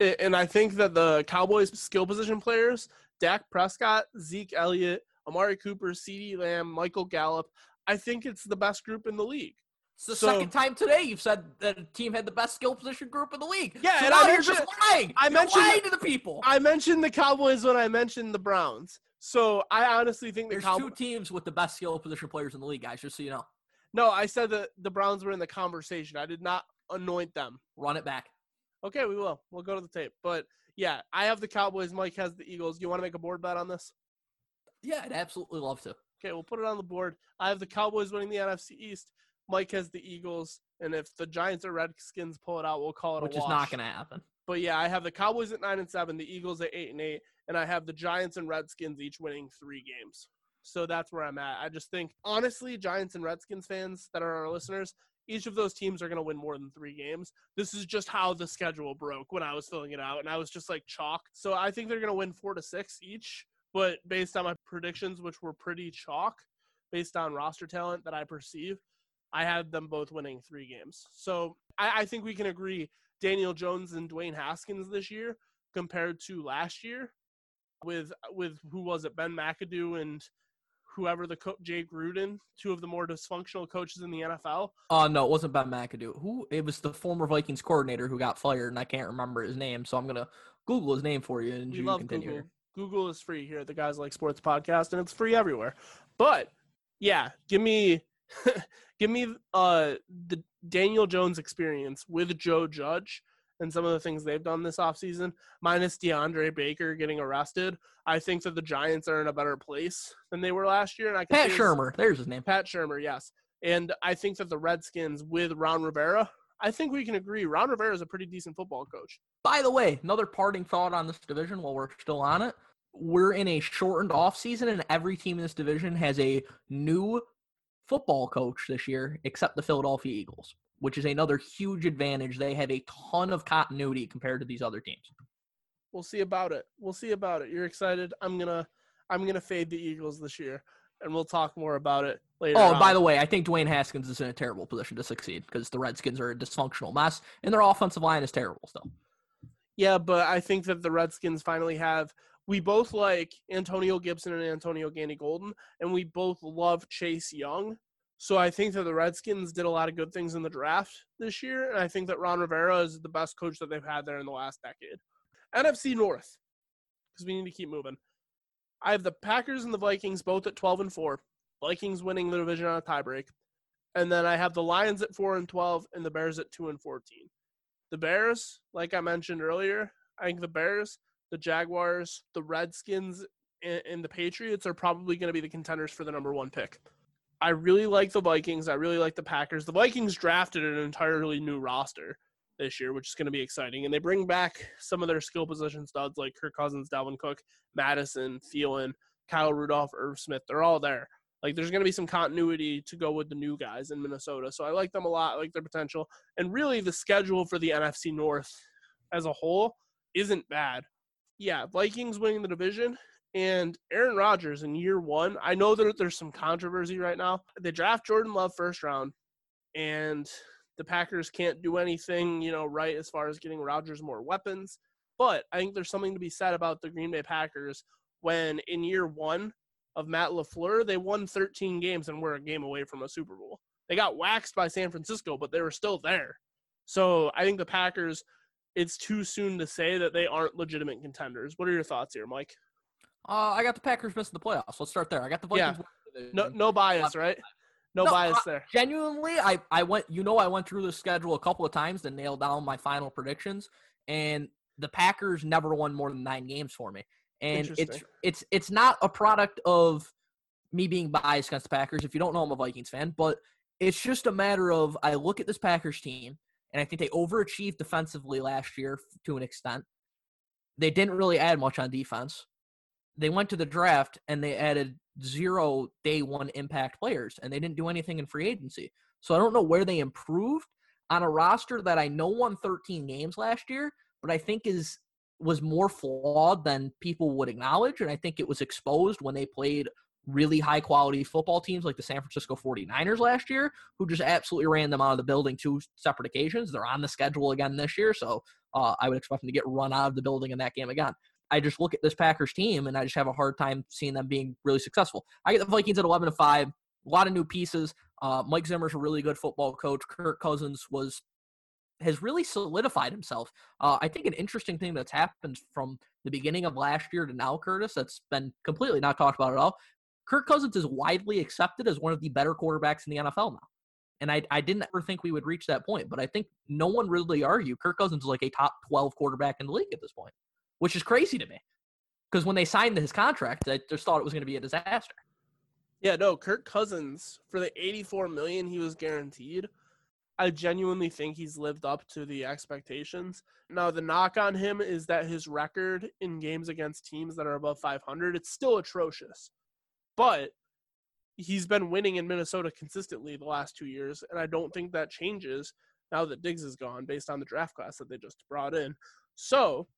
And I think that the Cowboys skill position players, Dak Prescott, Zeke Elliott, Amari Cooper, CeeDee Lamb, Michael Gallup, I think it's the best group in the league. It's the So- second time today you've said that a team had the best skill position group in the league. Yeah, so and I you're just lying. I mentioned- lying to the people. I mentioned the Cowboys when I mentioned the Browns. So I honestly think the There's Cowboys. two teams with the best skill position players in the league, guys. Just so you know, No, I said that the Browns were in the conversation. I did not anoint them. run it back. Okay, we will. We'll go to the tape. But yeah, I have the Cowboys. Mike has the Eagles. You want to make a board bet on this? Yeah, I'd absolutely love to. Okay, we'll put it on the board. I have the Cowboys winning the NFC East. Mike has the Eagles, and if the Giants or Redskins pull it out, we'll call it Which a is not going to happen. But yeah, I have the Cowboys at nine and seven, the Eagles at eight and eight, and I have the Giants and Redskins each winning three games. So that's where I'm at. I just think, honestly, Giants and Redskins fans that are our listeners, each of those teams are going to win more than three games. This is just how the schedule broke when I was filling it out, and I was just like chalk. So I think they're going to win four to six each. But based on my predictions, which were pretty chalk, based on roster talent that I perceive, I had them both winning three games. So I, I think we can agree Daniel Jones and Dwayne Haskins this year compared to last year with with who was it Ben McAdoo and whoever the coach Jay Gruden, two of the more dysfunctional coaches in the NFL. Oh no, it wasn't Ben McAdoo. Who? It was the former Vikings coordinator who got fired, and I can't remember his name. So I'm gonna Google his name for you, and We you love continue. Google. Google is free here at the Guys Like Sports podcast, and it's free everywhere. But yeah, give me give me uh the Daniel Jones experience with Joe Judge and some of the things they've done this offseason, minus DeAndre Baker getting arrested. I think that the Giants are in a better place than they were last year. And I can Pat Shurmur, there's his name. Pat Shurmur, yes. And I think that the Redskins with Ron Rivera, I think we can agree Ron Rivera is a pretty decent football coach. By the way, another parting thought on this division while we're still on it. We're in a shortened offseason, and every team in this division has a new football coach this year, except the Philadelphia Eagles, which is another huge advantage. They have a ton of continuity compared to these other teams. We'll see about it. We'll see about it. You're excited. I'm gonna I'm gonna fade the Eagles this year, and we'll talk more about it later. Oh, and by the way, I think Dwayne Haskins is in a terrible position to succeed because the Redskins are a dysfunctional mess, and their offensive line is terrible still. yeah, but I think that the Redskins finally have we both like Antonio Gibson and Antonio Gandy Golden, and we both love Chase Young. So I think that the Redskins did a lot of good things in the draft this year, and I think that Ron Rivera is the best coach that they've had there in the last decade. NFC North, because we need to keep moving. I have the Packers and the Vikings both at 12 and 4. Vikings winning the division on a tiebreak. And then I have the Lions at 4 and 12 and the Bears at 2 and 14. The Bears, like I mentioned earlier, I think the Bears, the Jaguars, the Redskins, and, and the Patriots are probably going to be the contenders for the number one pick. I really like the Vikings. I really like the Packers. The Vikings drafted an entirely new roster this year, which is going to be exciting. And they bring back some of their skill position studs like Kirk Cousins, Dalvin Cook, Madison, Thielen, Kyle Rudolph, Irv Smith. They're all there. Like there's going to be some continuity to go with the new guys in Minnesota. So I like them a lot. I like their potential. And really the schedule for the NFC North as a whole isn't bad. Yeah, Vikings winning the division and Aaron Rodgers in year 1. I know that there's some controversy right now. They draft Jordan Love first round and the Packers can't do anything, you know, right as far as getting Rodgers more weapons. But I think there's something to be said about the Green Bay Packers when in year 1 of Matt LaFleur, they won 13 games and were a game away from a Super Bowl. They got waxed by San Francisco, but they were still there. So I think the Packers, it's too soon to say that they aren't legitimate contenders. What are your thoughts here, Mike? Uh, I got the Packers missing the playoffs. Let's start there. I got the Vikings. Yeah. No, no bias, right? No, no bias there. Genuinely, I, I went. You know, I went through the schedule a couple of times to nail down my final predictions, and the Packers never won more than nine games for me and it's it's it's not a product of me being biased against the Packers. If you don't know, I'm a Vikings fan, but it's just a matter of I look at this Packers team, and I think they overachieved defensively last year to an extent. They didn't really add much on defense. They went to the draft and they added zero day one impact players, and they didn't do anything in free agency. So I don't know where they improved on a roster that I know won 13 games last year, but I think is was more flawed than people would acknowledge. And I think it was exposed when they played really high quality football teams like the San Francisco 49ers last year, who just absolutely ran them out of the building two separate occasions. They're on the schedule again this year. So uh, I would expect them to get run out of the building in that game again. I just look at this Packers team and I just have a hard time seeing them being really successful. I get the Vikings at 11 to 5. A lot of new pieces. Uh, Mike Zimmer's a really good football coach. Kirk Cousins was has really solidified himself. Uh, I think an interesting thing that's happened from the beginning of last year to now, Curtis, that's been completely not talked about at all. Kirk Cousins is widely accepted as one of the better quarterbacks in the NFL now. And I, I didn't ever think we would reach that point, but I think no one really argue Kirk Cousins is like a top 12 quarterback in the league at this point, which is crazy to me. Because when they signed his contract, I just thought it was going to be a disaster. Yeah, no, Kirk Cousins for the 84 million he was guaranteed I genuinely think he's lived up to the expectations. Now, the knock on him is that his record in games against teams that are above 500, it's still atrocious. But he's been winning in Minnesota consistently the last two years, and I don't think that changes now that Diggs is gone based on the draft class that they just brought in. So,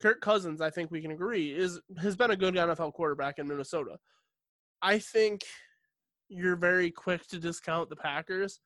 Kirk Cousins, I think we can agree, is has been a good NFL quarterback in Minnesota. I think you're very quick to discount the Packers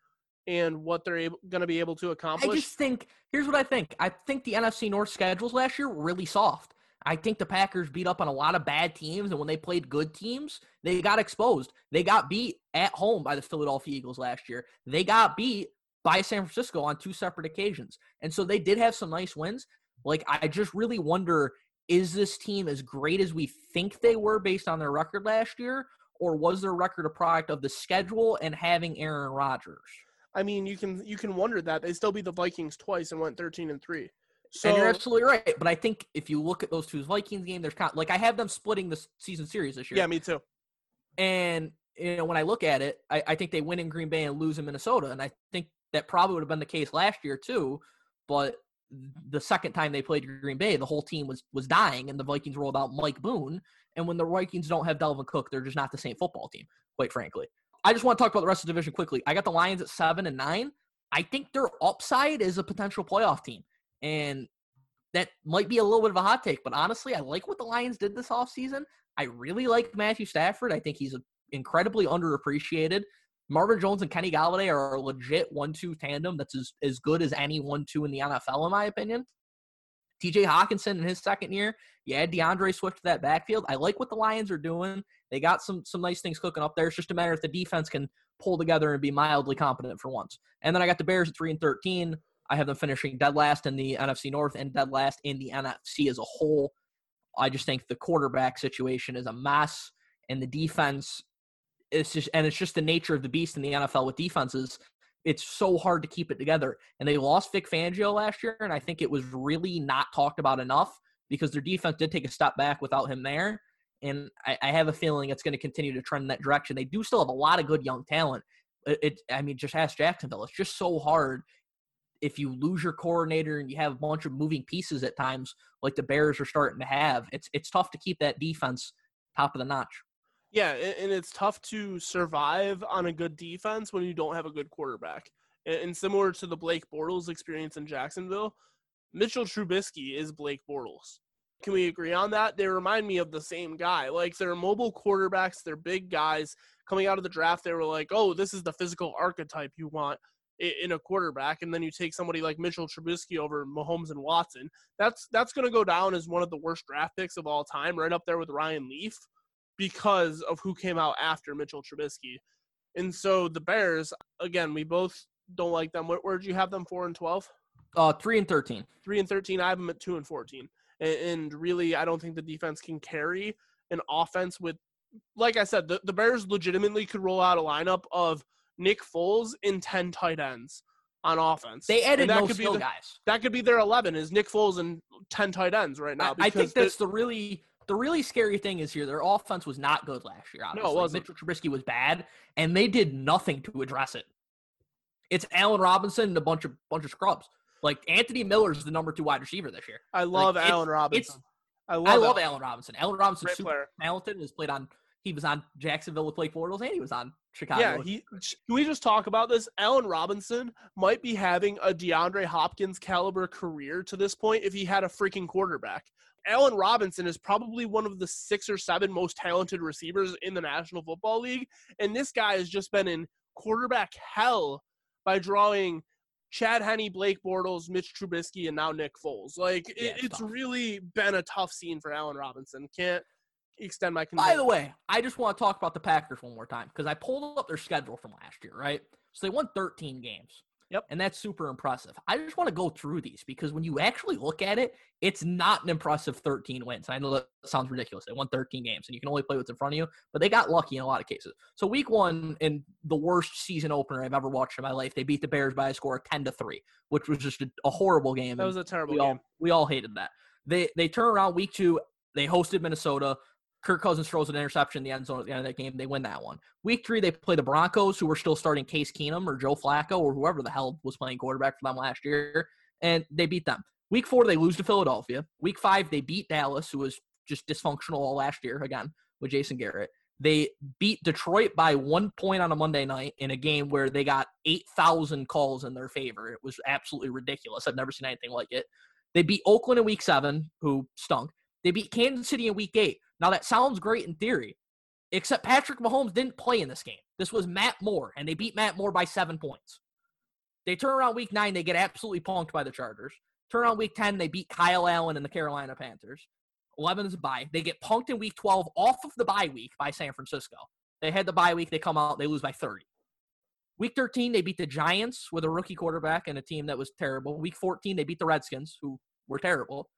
and what they're going to be able to accomplish. I just think here's what I think. I think the NFC North schedules last year were really soft. I think the Packers beat up on a lot of bad teams, and when they played good teams, they got exposed. They got beat at home by the Philadelphia Eagles last year. They got beat by San Francisco on two separate occasions. And so they did have some nice wins. Like, I just really wonder is this team as great as we think they were based on their record last year, or was their record a product of the schedule and having Aaron Rodgers? I mean, you can you can wonder that they still beat the Vikings twice and went thirteen and three. So, and you're absolutely right. But I think if you look at those two Vikings game, there's kind of, like I have them splitting the season series this year. Yeah, me too. And you know, when I look at it, I, I think they win in Green Bay and lose in Minnesota, and I think that probably would have been the case last year too. But the second time they played Green Bay, the whole team was was dying, and the Vikings rolled out Mike Boone. And when the Vikings don't have Dalvin Cook, they're just not the same football team, quite frankly. I just want to talk about the rest of the division quickly. I got the Lions at seven and nine. I think their upside is a potential playoff team. And that might be a little bit of a hot take, but honestly, I like what the Lions did this offseason. I really like Matthew Stafford. I think he's incredibly underappreciated. Marvin Jones and Kenny Golladay are a legit one-two tandem that's as, as good as any one-two in the NFL, in my opinion. TJ Hockenson in his second year. You add D'Andre Swift to that backfield. I like what the Lions are doing. They got some some nice things cooking up there. It's just a matter if the defense can pull together and be mildly competent for once. And then I got the Bears at three and thirteen. I have them finishing dead last in the NFC North and dead last in the NFC as a whole. I just think the quarterback situation is a mess, and the defense it's just and it's just the nature of the beast in the NFL with defenses. It's so hard to keep it together. And they lost Vic Fangio last year, and I think it was really not talked about enough because their defense did take a step back without him there. And I, I have a feeling it's going to continue to trend in that direction. They do still have a lot of good young talent. It, it I mean, just ask Jacksonville. It's just so hard if you lose your coordinator and you have a bunch of moving pieces at times, like the Bears are starting to have. It's it's tough to keep that defense top of the notch. Yeah, and it's tough to survive on a good defense when you don't have a good quarterback. And similar to the Blake Bortles experience in Jacksonville, Mitchell Trubisky is Blake Bortles. Can we agree on that? They remind me of the same guy. Like they're mobile quarterbacks, they're big guys. Coming out of the draft, they were like, "Oh, this is the physical archetype you want in a quarterback." And then you take somebody like Mitchell Trubisky over Mahomes and Watson. That's that's going to go down as one of the worst draft picks of all time, right up there with Ryan Leaf because of who came out after Mitchell Trubisky. And so the Bears, again, we both don't like them. Where, where did you have them? Four and twelve. Uh, three and thirteen. Three and thirteen. I have them at two and fourteen. And, and really, I don't think the defense can carry an offense with, like I said, the, the Bears legitimately could roll out a lineup of Nick Foles in ten tight ends on offense. They added that no could skill be the, guys. That could be their eleven. Is Nick Foles and ten tight ends right now? I, I think that's the really the really scary thing is here. Their offense was not good last year. Obviously, wasn't. Mitchell Trubisky was bad, and they did nothing to address it. It's Allen Robinson and a bunch of bunch of scrubs. Like Anthony Miller is the number two wide receiver this year. I love Like, Allen Robinson. I love, I love Allen. Robinson. Allen Robinson super player. talented has played on. He was on Jacksonville with Blake Bortles, and he was on Chicago. Yeah, he. Can we just talk about this? Allen Robinson might be having a DeAndre Hopkins caliber career to this point if he had a freaking quarterback. Allen Robinson is probably one of the six or seven most talented receivers in the National Football League, and this guy has just been in quarterback hell by drawing Chad Henne, Blake Bortles, Mitch Trubisky, and now Nick Foles. Like Yeah, it, it's it's really been a tough scene for Allen Robinson. Can't extend my. By the way, I just want to talk about the Packers one more time because I pulled up their schedule from last year, right? So they won 13 games. Yep. And that's super impressive. I just want to go through these because when you actually look at it, it's not an impressive 13 wins. I know that sounds ridiculous. They won 13 games and you can only play what's in front of you, but they got lucky in a lot of cases. So week one in the worst season opener I've ever watched in my life, they beat the Bears by a score of 10 to 3, which was just a, a horrible game. that was a terrible we game. all we all hated that. They they turn around week two. They hosted Minnesota. Kirk Cousins throws an interception in the end zone at the end of that game. They win that one. Week three, they play the Broncos, who were still starting Case Keenum or Joe Flacco or whoever the hell was playing quarterback for them last year, and they beat them. Week four, they lose to Philadelphia. Week five, they beat Dallas, who was just dysfunctional all last year again with Jason Garrett. They beat Detroit by one point on a Monday night in a game where they got 8,000 calls in their favor. It was absolutely ridiculous. I've never seen anything like it. They beat Oakland in week seven, who stunk. They beat Kansas City in week eight. Now, that sounds great in theory, except Patrick Mahomes didn't play in this game. This was Matt Moore, and they beat Matt Moore by seven points. They turn around week nine, they get absolutely punked by the Chargers. Turn around week 10, they beat Kyle Allen and the Carolina Panthers. 11 is a bye. They get punked in week 12 off of the bye week by San Francisco. They had the bye week, they come out, they lose by 30. Week 13, they beat the Giants with a rookie quarterback and a team that was terrible. Week 14, they beat the Redskins, who were terrible.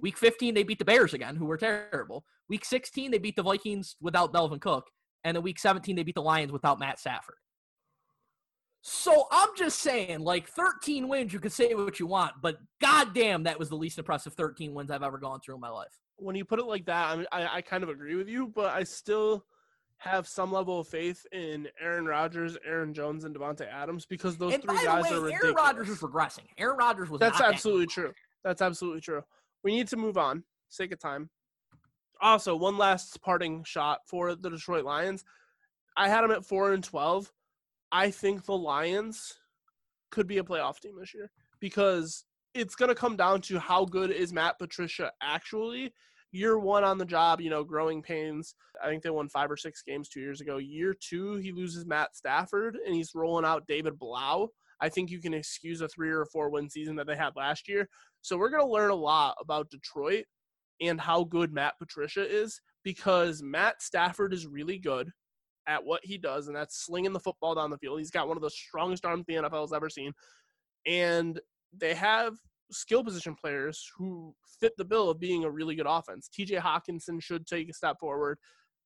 Week 15, they beat the Bears again, who were terrible. Week 16, they beat the Vikings without Dalvin Cook. And then week 17, they beat the Lions without Matt Stafford. So I'm just saying, like 13 wins, you could say what you want, but goddamn, that was the least impressive 13 wins I've ever gone through in my life. when you put it like that, I, mean, I I kind of agree with you, but I still have some level of faith in Aaron Rodgers, Aaron Jones, and Davante Adams because those and three guys the are way, ridiculous. Aaron Rodgers is regressing. Aaron Rodgers was That's that absolutely good. true. That's absolutely true. We need to move on. Sake of time. Also, one last parting shot for the Detroit Lions. I had them at four and twelve. I think the Lions could be a playoff team this year because it's going to come down to how good is Matt Patricia actually. Year one on the job, you know, growing pains. I think they won five or six games two years ago. Year two, he loses Matt Stafford and he's rolling out David Blough I think you can excuse a three or four win season that they had last year. So we're going to learn a lot about Detroit and how good Matt Patricia is because Matt Stafford is really good at what he does, and that's slinging the football down the field. He's got one of the strongest arms the NFL has ever seen. And they have skill position players who fit the bill of being a really good offense. TJ Hockenson should take a step forward.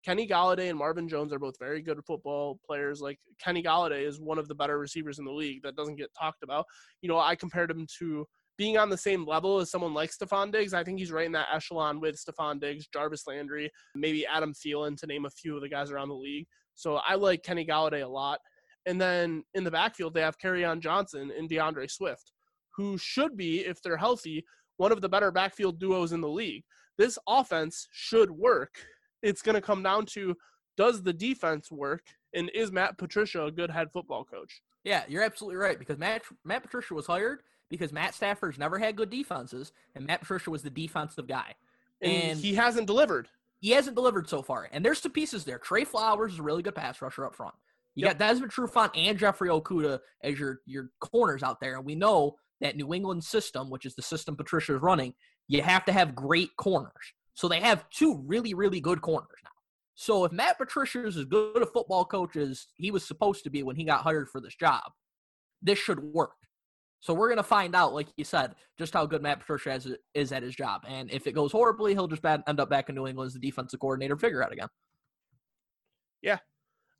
Kenny Golladay and Marvin Jones are both very good football players. Like Kenny Golladay is one of the better receivers in the league that doesn't get talked about. You know, I compared him to being on the same level as someone like Stefon Diggs. I think he's right in that echelon with Stefon Diggs, Jarvis Landry, maybe Adam Thielen to name a few of the guys around the league. So I like Kenny Golladay a lot. And then in the backfield, they have on Johnson and D'Andre Swift, who should be, if they're healthy, one of the better backfield duos in the league. This offense should work it's going to come down to does the defense work and is Matt Patricia a good head football coach? Yeah, you're absolutely right because Matt Matt Patricia was hired because Matt Stafford's never had good defenses and Matt Patricia was the defensive guy. And, and he hasn't delivered. He hasn't delivered so far. And there's some pieces there. Trey Flowers is a really good pass rusher up front. You yep. got Desmond Trufant and Jeffrey Okudah as your your corners out there. And we know that New England system, which is the system Patricia is running, you have to have great corners. So they have two really, really good corners now. So if Matt Patricia is as good a football coach as he was supposed to be when he got hired for this job, this should work. So we're going to find out, like you said, just how good Matt Patricia is, is at his job. And if it goes horribly, he'll just bad, end up back in New England as the defensive coordinator, figure out again. Yeah,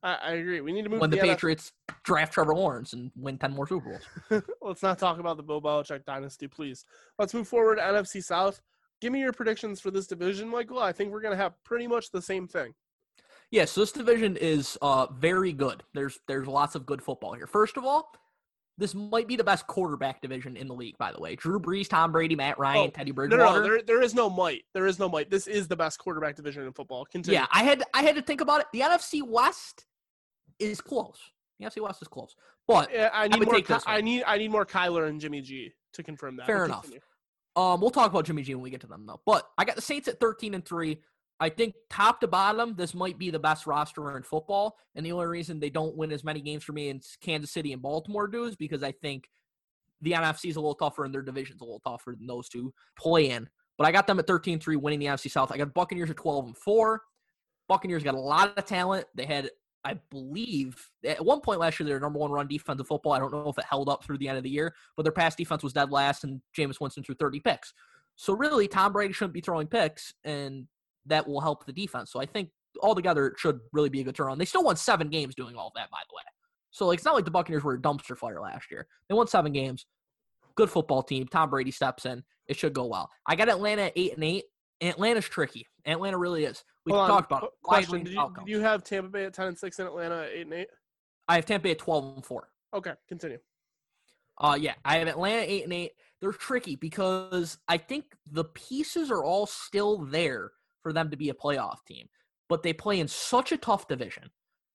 I, I agree. We need to move when the, the Patriots draft Trevor Lawrence and win ten more Super Bowls. Let's not talk about the Bill Belichick dynasty, please. Let's move forward. NFC South give me your predictions for this division, Michael. I think we're going to have pretty much the same thing. Yes, so this division is uh, very good. There's there's lots of good football here. First of all, this might be the best quarterback division in the league. By the way, Drew Brees, Tom Brady, Matt Ryan, oh, Teddy Bridgewater. No, no, there, there is no might. There is no might. This is the best quarterback division in football. Continue. Yeah, I had I had to think about it. The NFC West is close. The NFC West is close, but yeah, I need I more. I need I need more Kyler and Jimmy G to confirm that. Fair we'll enough. Continue. Um, we'll talk about Jimmy G when we get to them though. But I got the Saints at 13 and three. I think top to bottom, this might be the best roster in football. And the only reason they don't win as many games for me in Kansas City and Baltimore do is because I think the NFC is a little tougher and their division's a little tougher than those two play in. But I got them at 13 3 winning the NFC South. I got Buccaneers at 12 and 4. Buccaneers got a lot of talent. They had I believe at one point last year, their number one run defense of football. I don't know if it held up through the end of the year, but their pass defense was dead last, and Jameis Winston threw 30 picks. So really, Tom Brady shouldn't be throwing picks, and that will help the defense. So I think altogether it should really be a good turnaround. They still won seven games doing all that, by the way. So like it's not like the Buccaneers were a dumpster fire last year. They won seven games. Good football team. Tom Brady steps in. It should go well. I got Atlanta at eight and eight. Atlanta's tricky. Atlanta really is. We Hold talked on. about it. Question: did you, did you, have Tampa Bay at ten and six and Atlanta at eight and eight? I have Tampa Bay at twelve and four. Okay, continue. Uh yeah, I have Atlanta eight and eight. They're tricky because I think the pieces are all still there for them to be a playoff team, but they play in such a tough division.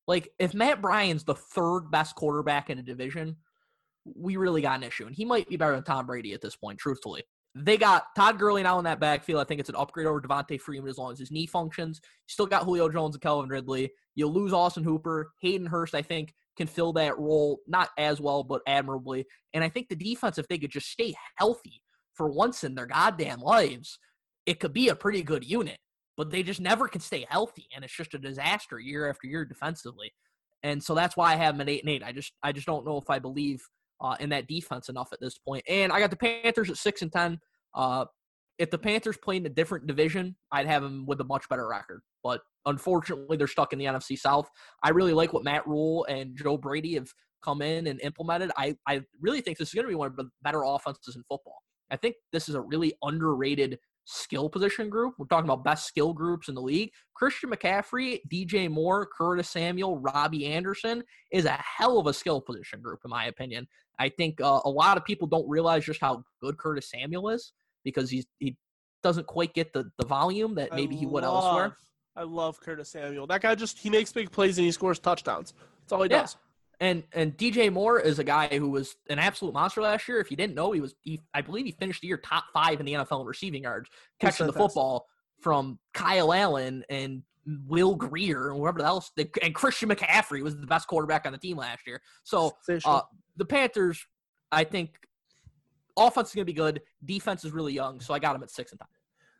Like if Matt Ryan's the third best quarterback in a division, we really got an issue, and he might be better than Tom Brady at this point, truthfully. They got Todd Gurley now in that backfield. I think it's an upgrade over Devonta Freeman as long as his knee functions. You still got Julio Jones and Calvin Ridley. You lose Austin Hooper. Hayden Hurst, I think, can fill that role not as well, but admirably. And I think the defense, if they could just stay healthy for once in their goddamn lives, it could be a pretty good unit. But they just never can stay healthy, and it's just a disaster year after year defensively. And so that's why I have them at eight and eight. I just I just don't know if I believe uh, in that defense enough at this point. And I got the Panthers at six and ten. Uh, if the Panthers played in a different division, I'd have them with a much better record. But unfortunately, they're stuck in the NFC South. I really like what Matt Rhule and Joe Brady have come in and implemented. I, I really think this is going to be one of the better offenses in football. I think this is a really underrated skill position group. We're talking about best skill groups in the league. Christian McCaffrey, DJ Moore, Curtis Samuel, Robbie Anderson is a hell of a skill position group, in my opinion. I think uh, a lot of people don't realize just how good Curtis Samuel is because he's he doesn't quite get the, the volume that maybe I he would love, elsewhere. I love Curtis Samuel. That guy just he makes big plays and he scores touchdowns. That's all he yeah. does. And and DJ Moore is a guy who was an absolute monster last year. If you didn't know, he was he, I believe he finished the year top five in the NFL in receiving yards, catching the football from Kyle Allen and Will Grier and whoever else. And Christian McCaffrey was the best quarterback on the team last year. So uh, the Panthers, I think, offense is going to be good. Defense is really young, so I got them at six and ten.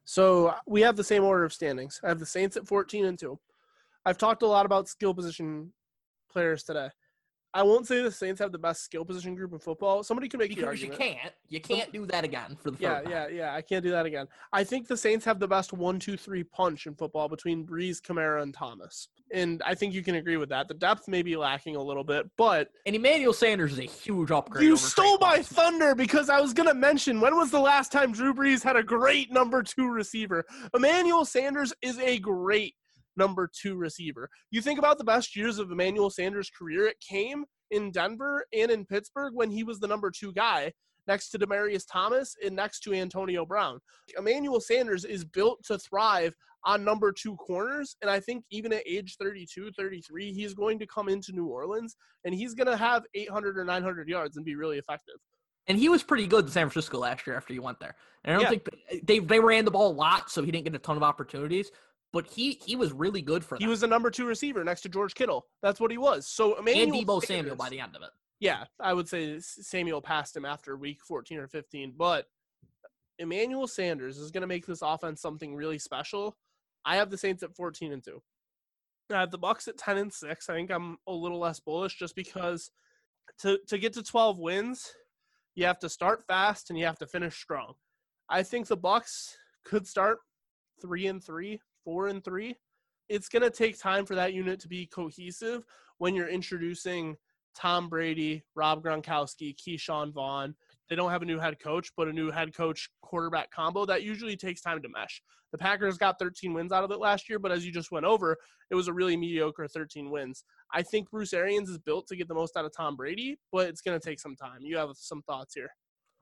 So we have the same order of standings. I have the Saints at 14 and 2. I've talked a lot about skill position players today. I won't say the Saints have the best skill position group in football. Somebody can make Because you can't, you can't do that again for the Yeah, time. yeah, yeah. I can't do that again. I think the Saints have the best one, two, three punch in football between Brees, Kamara, and Thomas. And I think you can agree with that. The depth may be lacking a little bit, but And Emmanuel Sanders is a huge upgrade. you stole my thunder because I was going to mention when was the last time Drew Brees had a great number two receiver? Emmanuel Sanders is a great number two receiver. You think about the best years of Emmanuel Sanders' career, it came in Denver and in Pittsburgh when he was the number two guy next to Demaryius Thomas and next to Antonio Brown. Emmanuel Sanders is built to thrive on number two corners. And I think even at age 32, 33, he's going to come into New Orleans and he's going to have 800 or 900 yards and be really effective. And he was pretty good in San Francisco last year after he went there. And I don't Yeah. think they they ran the ball a lot, so he didn't get a ton of opportunities. But he he was really good for Them. He was the number two receiver next to George Kittle. That's what he was. So Emmanuel and Deebo Sanders- Samuel by the end of it. Yeah, I would say Samuel passed him after week 14 or 15, but Emmanuel Sanders is going to make this offense something really special. I have the Saints at 14 and 2. I have the Bucks at 10 and 6. I think I'm a little less bullish just because to to get to 12 wins, you have to start fast and you have to finish strong. I think the Bucks could start 3 and 3, 4 and 3. It's going to take time for that unit to be cohesive when you're introducing Tom Brady, Rob Gronkowski, Ke'Shawn Vaughn. They don't have a new head coach, but a new head coach quarterback combo that usually takes time to mesh. The Packers got 13 wins out of it last year, but as you just went over, it was a really mediocre 13 wins. I think Bruce Arians is built to get the most out of Tom Brady, but it's going to take some time. You have some thoughts here.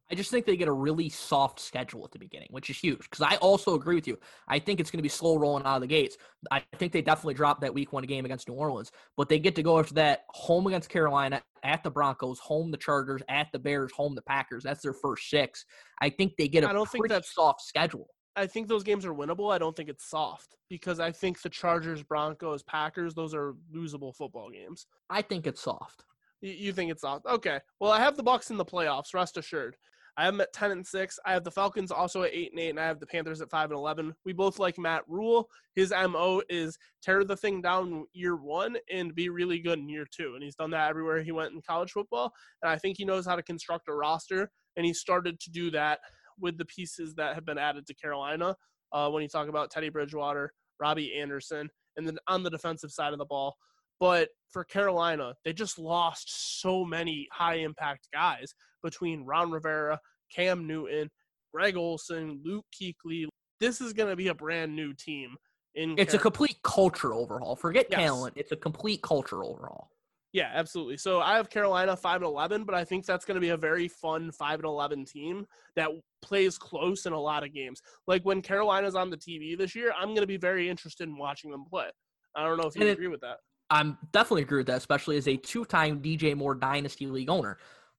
I just think they get a really soft schedule at the beginning, which is huge. Because I also agree with you. I think it's going to be slow rolling out of the gates. I think they definitely dropped that week one game against New Orleans, but they get to go after that home against Carolina, at the Broncos, home the Chargers, at the Bears, home the Packers. That's their first six. I think they get a I don't think that's- soft schedule. I think those games are winnable. I don't think it's soft because I think the Chargers, Broncos, Packers, those are losable football games. I think it's soft. You, you think it's soft? Okay. Well, I have the Bucks in the playoffs. Rest assured. I have them at ten and six. I have the Falcons also at eight and eight, and I have the Panthers at five and eleven. We both like Matt Rhule. His mo is tear the thing down year one and be really good in year two, and he's done that everywhere he went in college football. And I think he knows how to construct a roster, and he started to do that with the pieces that have been added to Carolina. Uh, when you talk about Teddy Bridgewater, Robbie Anderson, and then on the defensive side of the ball. But for Carolina, they just lost so many high impact guys between Ron Rivera, Cam Newton, Greg Olsen, Luke Kuechly. This is going to be a brand new team. In It's a complete culture overhaul. Forget Yes. talent. It's a complete culture overhaul. yeah, absolutely. So I have Carolina five and eleven, but I think that's going to be a very fun five and eleven team that plays close in a lot of games. Like when Carolina's on the TV this year, I'm going to be very interested in watching them play. I don't know if you And it- agree with that. I'm definitely agree with that, especially as a two-time DJ Moore Dynasty League owner.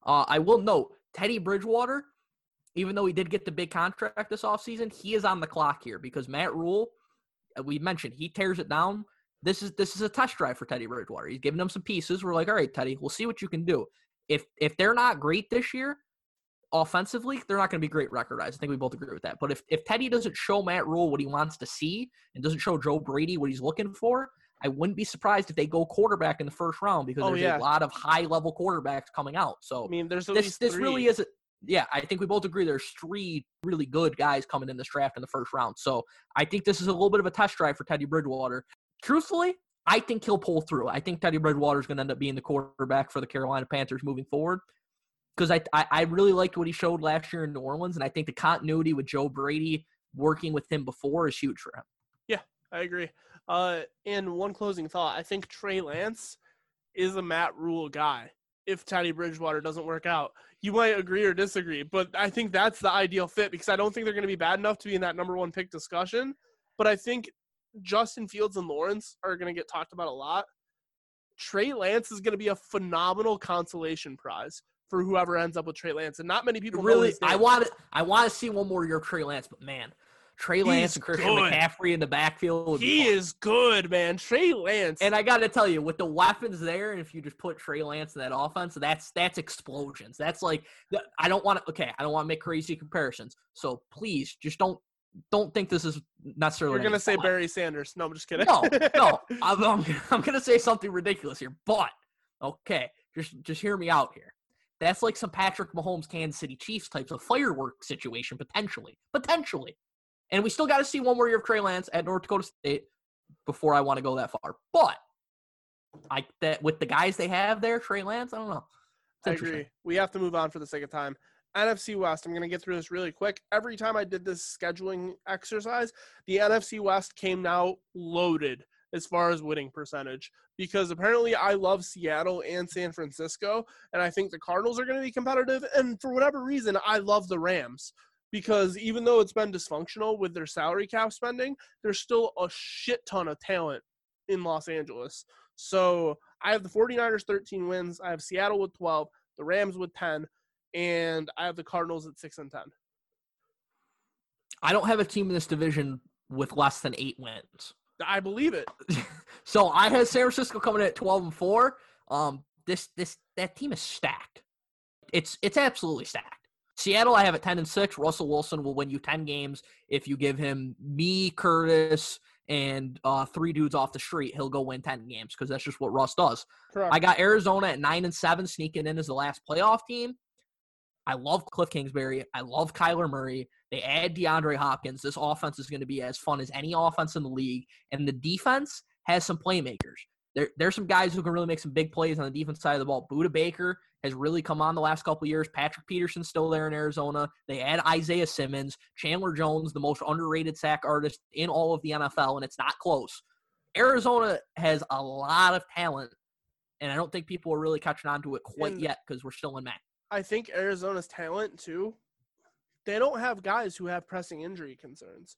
Uh, I will note Teddy Bridgewater, even though he did get the big contract this offseason, he is on the clock here because Matt Rhule, uh, we mentioned, he tears it down. This is this is a test drive for Teddy Bridgewater. He's giving them some pieces. We're like, all right, Teddy, we'll see what you can do. If if they're not great this year, offensively, they're not going to be great record wise. I think we both agree with that. But if, if Teddy doesn't show Matt Rhule what he wants to see and doesn't show Joe Brady what he's looking for, I wouldn't be surprised if they go quarterback in the first round because Oh, there's yeah. a lot of high level quarterbacks coming out. So I mean, there's at this this three. really is a yeah, I think we both agree there's three really good guys coming in this draft in the first round. So I think this is a little bit of a test drive for Teddy Bridgewater. Truthfully, I think he'll pull through. I think Teddy Bridgewater is going to end up being the quarterback for the Carolina Panthers moving forward. Because I, I I really liked what he showed last year in New Orleans, and I think the continuity with Joe Brady working with him before is huge for him. Yeah, I agree. Uh, and one closing thought: I think Trey Lance is a Matt Rhule guy. If Teddy Bridgewater doesn't work out, you might agree or disagree, but I think that's the ideal fit because I don't think they're going to be bad enough to be in that number one pick discussion. But I think Justin Fields and Lawrence are going to get talked about a lot. Trey Lance is going to be a phenomenal consolation prize for whoever ends up with Trey Lance, and not many people Really, I want to I want to see one more year of Trey Lance, but man, Trey Lance and Christian good. McCaffrey in the backfield. He is good, man. Trey Lance. And I got to tell you, with the weapons there, and if you just put Trey Lance in that offense, that's that's explosions. That's like I don't want to. Okay, I don't want to make crazy comparisons. So please, just don't don't think this is necessarily. You're gonna say fun. Barry Sanders. No, I'm just kidding. No, no, I'm, I'm, I'm gonna say something ridiculous here, but okay, just just hear me out here. That's like some Patrick Mahomes, Kansas City Chiefs types of firework situation, potentially, potentially. And we still got to see one more year of Trey Lance at North Dakota State before I want to go that far. But I that with the guys they have there, Trey Lance, I don't know. I agree. We have to move on for the sake of time. NFC West, I'm going to get through this really quick. Every time I did this scheduling exercise, the NFC West came now loaded as far as winning percentage because apparently I love Seattle and San Francisco, and I think the Cardinals are going to be competitive. And for whatever reason, I love the Rams because even though it's been dysfunctional with their salary cap spending, there's still a shit ton of talent in Los Angeles. So I have the 49ers 13 wins. I have Seattle with 12, the Rams with 10, and I have the Cardinals at 6 and 10. I don't have a team in this division with less than eight wins. I believe it. so I had San Francisco coming in at twelve and four. Um, this this that team is stacked. It's it's absolutely stacked. Seattle, I have at ten and six. Russell Wilson will win you ten games if you give him me, Curtis, and uh, three dudes off the street. He'll go win ten games because that's just what Russ does. Correct. I got Arizona at nine and seven, sneaking in as the last playoff team. I love Cliff Kingsbury. I love Kyler Murray. They add DeAndre Hopkins. This offense is going to be as fun as any offense in the league. And the defense has some playmakers. There, there's some guys who can really make some big plays on the defense side of the ball. Budda Baker has really come on the last couple of years. Patrick Peterson's still there in Arizona. They add Isaiah Simmons, Chandler Jones, the most underrated sack artist in all of the NFL, and it's not close. Arizona has a lot of talent, and I don't think people are really catching on to it quite And- yet because we're still in May. I think Arizona's talent too. They don't have guys who have pressing injury concerns.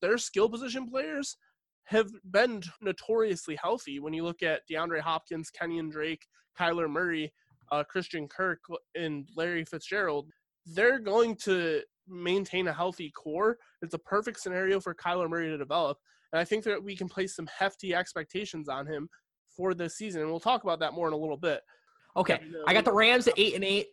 Their skill position players have been notoriously healthy. When you look at DeAndre Hopkins, Kenyan Drake, Kyler Murray, uh, Christian Kirk, and Larry Fitzgerald, they're going to maintain a healthy core. It's a perfect scenario for Kyler Murray to develop, and I think that we can place some hefty expectations on him for this season. And we'll talk about that more in a little bit. Okay, I got the Rams at eight and eight.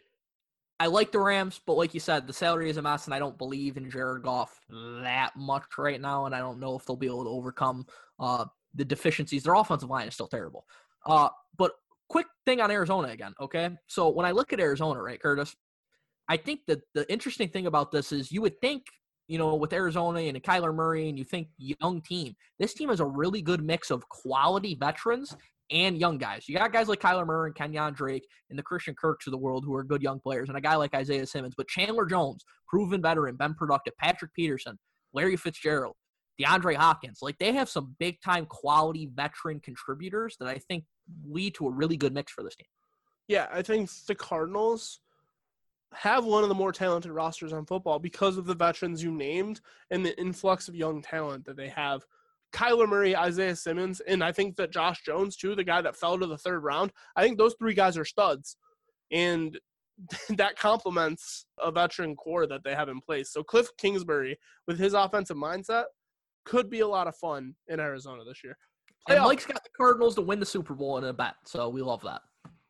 I like the Rams, but like you said, the salary is a mess, and I don't believe in Jared Goff that much right now, and I don't know if they'll be able to overcome uh, the deficiencies. Their offensive line is still terrible. Uh, but quick thing on Arizona again, okay? So when I look at Arizona, right, Curtis, I think that the interesting thing about this is you would think, you know, with Arizona and Kyler Murray, and you think young team, this team is a really good mix of quality veterans and young guys. You got guys like Kyler Murray and Kenyan Drake and the Christian Kirks of the world who are good young players, and a guy like Isaiah Simmons. But Chandler Jones, proven veteran, been productive. Patrick Peterson, Larry Fitzgerald, DeAndre Hopkins. Like they have some big time quality veteran contributors that I think lead to a really good mix for this team. Yeah, I think the Cardinals have one of the more talented rosters on football because of the veterans you named and the influx of young talent that they have. Kyler Murray, Isaiah Simmons, and I think that Josh Jones, too, the guy that fell to the third round, I think those three guys are studs. And that complements a veteran core that they have in place. So Cliff Kingsbury, with his offensive mindset, could be a lot of fun in Arizona this year. And Mike's got the Cardinals to win the Super Bowl in a bet, so we love that.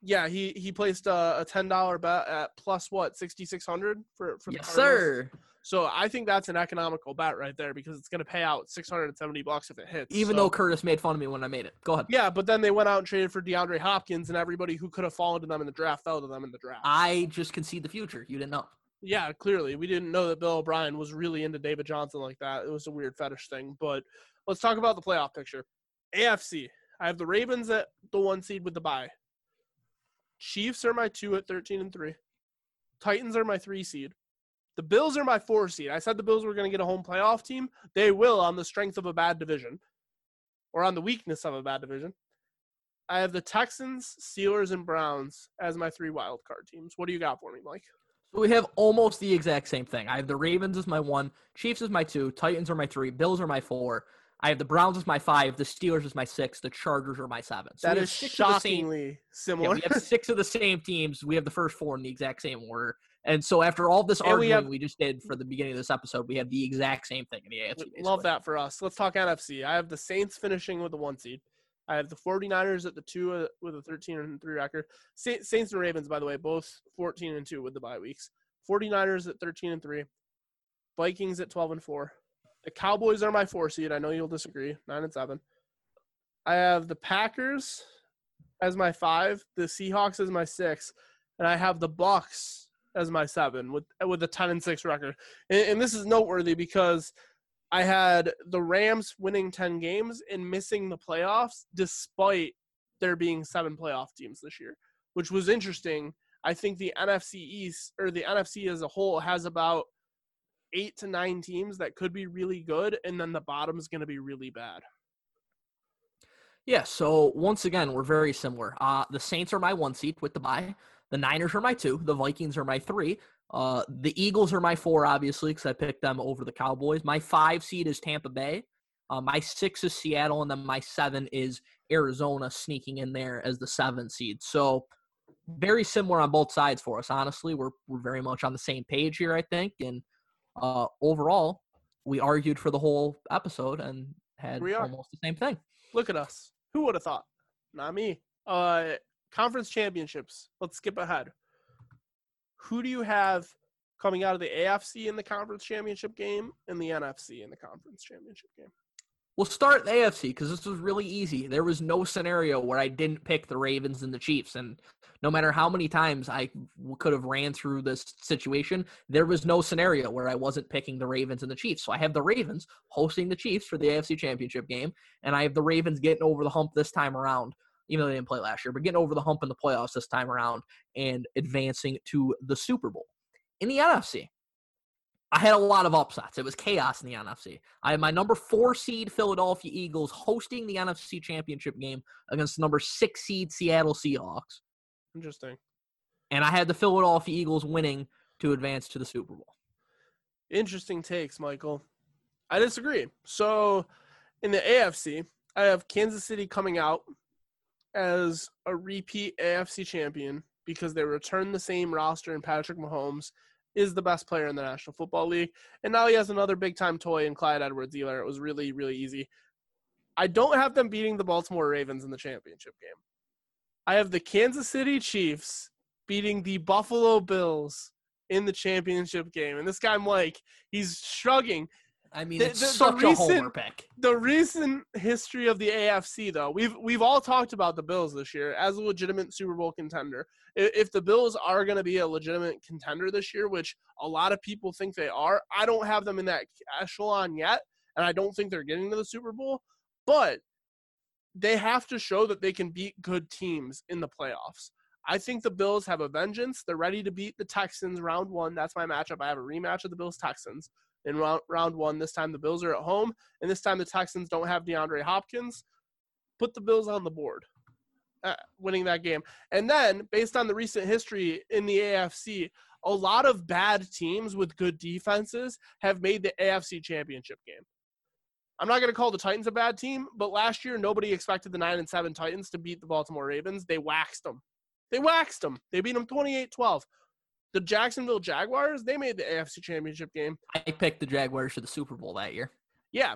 Yeah, he he placed a, a ten dollar bet at plus what sixty six hundred for for the Yes, Cardinals. sir. So I think that's an economical bet right there because it's going to pay out six hundred and seventy bucks if it hits. Even So- though Curtis made fun of me when I made it. Go ahead. yeah, but then they went out and traded for DeAndre Hopkins, and everybody who could have fallen to them in the draft fell to them in the draft. I just concede the future. You didn't know. yeah, clearly we didn't know that Bill O'Brien was really into David Johnson like that. It was a weird fetish thing. But let's talk about the playoff picture. AFC. I have the Ravens at the one seed with the bye. Chiefs are my two at thirteen and three. Titans are my three seed. The Bills are my four seed. I said the Bills were going to get a home playoff team. They will on the strength of a bad division, or on the weakness of a bad division. I have the Texans, Steelers, and Browns as my three wild card teams. What do you got for me, Mike? So we have almost the exact same thing. I have the Ravens as my one, Chiefs as my two, Titans are my three, Bills are my four. I have the Browns as my five, the Steelers as my six, the Chargers are my seven. So that we have six of the same- shockingly Yeah, similar. we have six of the same teams. We have the first four in the exact same order And so after all this And we arguing have- we, just did for the beginning of this episode, we have the exact same thing in the AFC. Love that for us. Let's talk NFC. I have the Saints finishing with the one seed. I have the 49ers at the two uh, with a 13 and 3 record. Saints and Ravens, by the way, both 14 and 2 with the bye weeks. 49ers at 13 and 3. Vikings at 12 and 4. The Cowboys are my four seed. I know you'll disagree. 9 and 7. I have the Packers as my five, the Seahawks as my six, and I have the Bucs as my seven with with a 10 and 6 record. And, and this is noteworthy because I had the Rams winning 10 games and missing the playoffs despite there being seven playoff teams this year, which was interesting. I think the NFC East or the NFC as a whole has about eight to nine teams that could be really good, and then the bottom is going to be really bad. Yeah, so once again, we're very similar. Uh, the Saints are my one seat with the bye. The Niners are my two. The Vikings are my three. Uh, the Eagles are my four, obviously, because I picked them over the Cowboys. My five seed is Tampa Bay. Uh, my six is Seattle, and then my seven is Arizona sneaking in there as the seven seed. So very similar on both sides for us. Honestly, we're we're very much on the same page here, I think. And uh, overall, we argued for the whole episode and had almost the same thing. Look at us. Who would have thought? Not me. Uh, conference championships. Let's skip ahead. Who do you have coming out of the AFC in the conference championship game and the NFC in the conference championship game? We'll start the AFC because this was really easy. There was no scenario where I didn't pick the Ravens and the Chiefs, and no matter how many times I could have ran through this situation, there was no scenario where I wasn't picking the Ravens and the Chiefs. So I have the Ravens hosting the Chiefs for the AFC Championship game, and I have the Ravens getting over the hump this time around. Even though they didn't play last year, but getting over the hump in the playoffs this time around and advancing to the Super Bowl. In the NFC, I had a lot of upsets. It was chaos in the NFC. I had my number four seed Philadelphia Eagles hosting the NFC Championship game against the number six seed Seattle Seahawks. Interesting. And I had the Philadelphia Eagles winning to advance to the Super Bowl. Interesting takes, Michael. I disagree. So, in the AFC, I have Kansas City coming out as a repeat AFC champion because they return the same roster and Patrick Mahomes is the best player in the National Football League. And now he has another big time toy in Clyde Edwards Helaire. It was really, really easy. I don't have them beating the Baltimore Ravens in the championship game. I have the Kansas City Chiefs beating the Buffalo Bills in the championship game. And this guy Mike, he's shrugging. I mean, The- it's the- the such a homer recent- pick. The recent history of the AFC, though, we've we've all talked about the Bills this year as a legitimate Super Bowl contender. I- If the Bills are going to be a legitimate contender this year, which a lot of people think they are, I don't have them in that echelon yet, and I don't think they're getting to the Super Bowl. But they have to show that they can beat good teams in the playoffs. I think the Bills have a vengeance. They're ready to beat the Texans round one. That's my matchup. I have a rematch of the Bills Texans in round, round one. This time the Bills are at home, and this time the Texans don't have DeAndre Hopkins. Put the Bills on the board, uh, winning that game. And then, based on the recent history in the AFC, a lot of bad teams with good defenses have made the AFC championship game. I'm not going to call the Titans a bad team, but last year nobody expected the 9 and 7 Titans to beat the Baltimore Ravens. They waxed them. They waxed them. They beat them 28-12. The Jacksonville Jaguars, they made the AFC championship game. I picked the Jaguars for the Super Bowl that year. Yeah,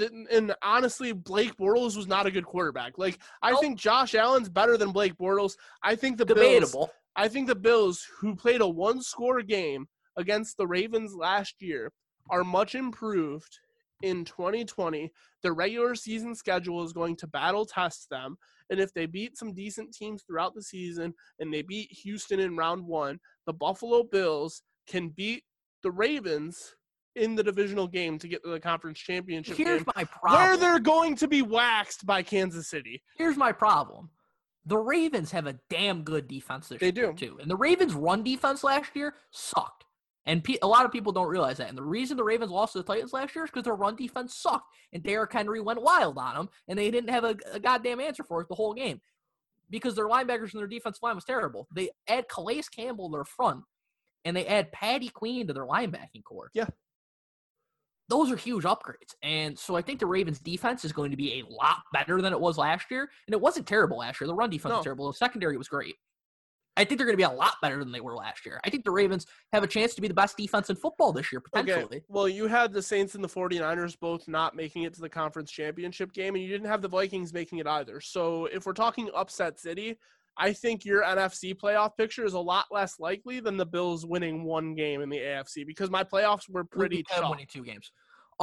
and, honestly, Blake Bortles was not a good quarterback. Like I Nope. think Josh Allen's better than Blake Bortles. I think the Bills. I think the Bills, who played a one-score game against the Ravens last year, are much improved in 2020. The regular season schedule is going to battle test them, and if they beat some decent teams throughout the season and they beat Houston in round one, the Buffalo Bills can beat the Ravens in the divisional game to get to the conference championship Here's game, my problem. where they're going to be waxed by Kansas City. Here's my problem. The Ravens have a damn good defense this They year do. too, and the Ravens' run defense last year sucked. And pe- a lot of people don't realize that. And the reason the Ravens lost to the Titans last year is because their run defense sucked, and Derrick Henry went wild on them, and they didn't have a, a goddamn answer for it the whole game because their linebackers and their defensive line was terrible. They add Calais Campbell to their front, and they add Patty Queen to their linebacking core. Yeah. Those are huge upgrades. And so I think the Ravens defense is going to be a lot better than it was last year. And it wasn't terrible last year. The run defense No. was terrible. The secondary was great. I think they're going to be a lot better than they were last year. I think the Ravens have a chance to be the best defense in football this year, potentially. Okay. Well, you had the Saints and the 49ers both not making it to the conference championship game, and you didn't have the Vikings making it either. So if we're talking upset city, I think your NFC playoff picture is a lot less likely than the Bills winning one game in the AFC because my playoffs were pretty We tough. winning two games.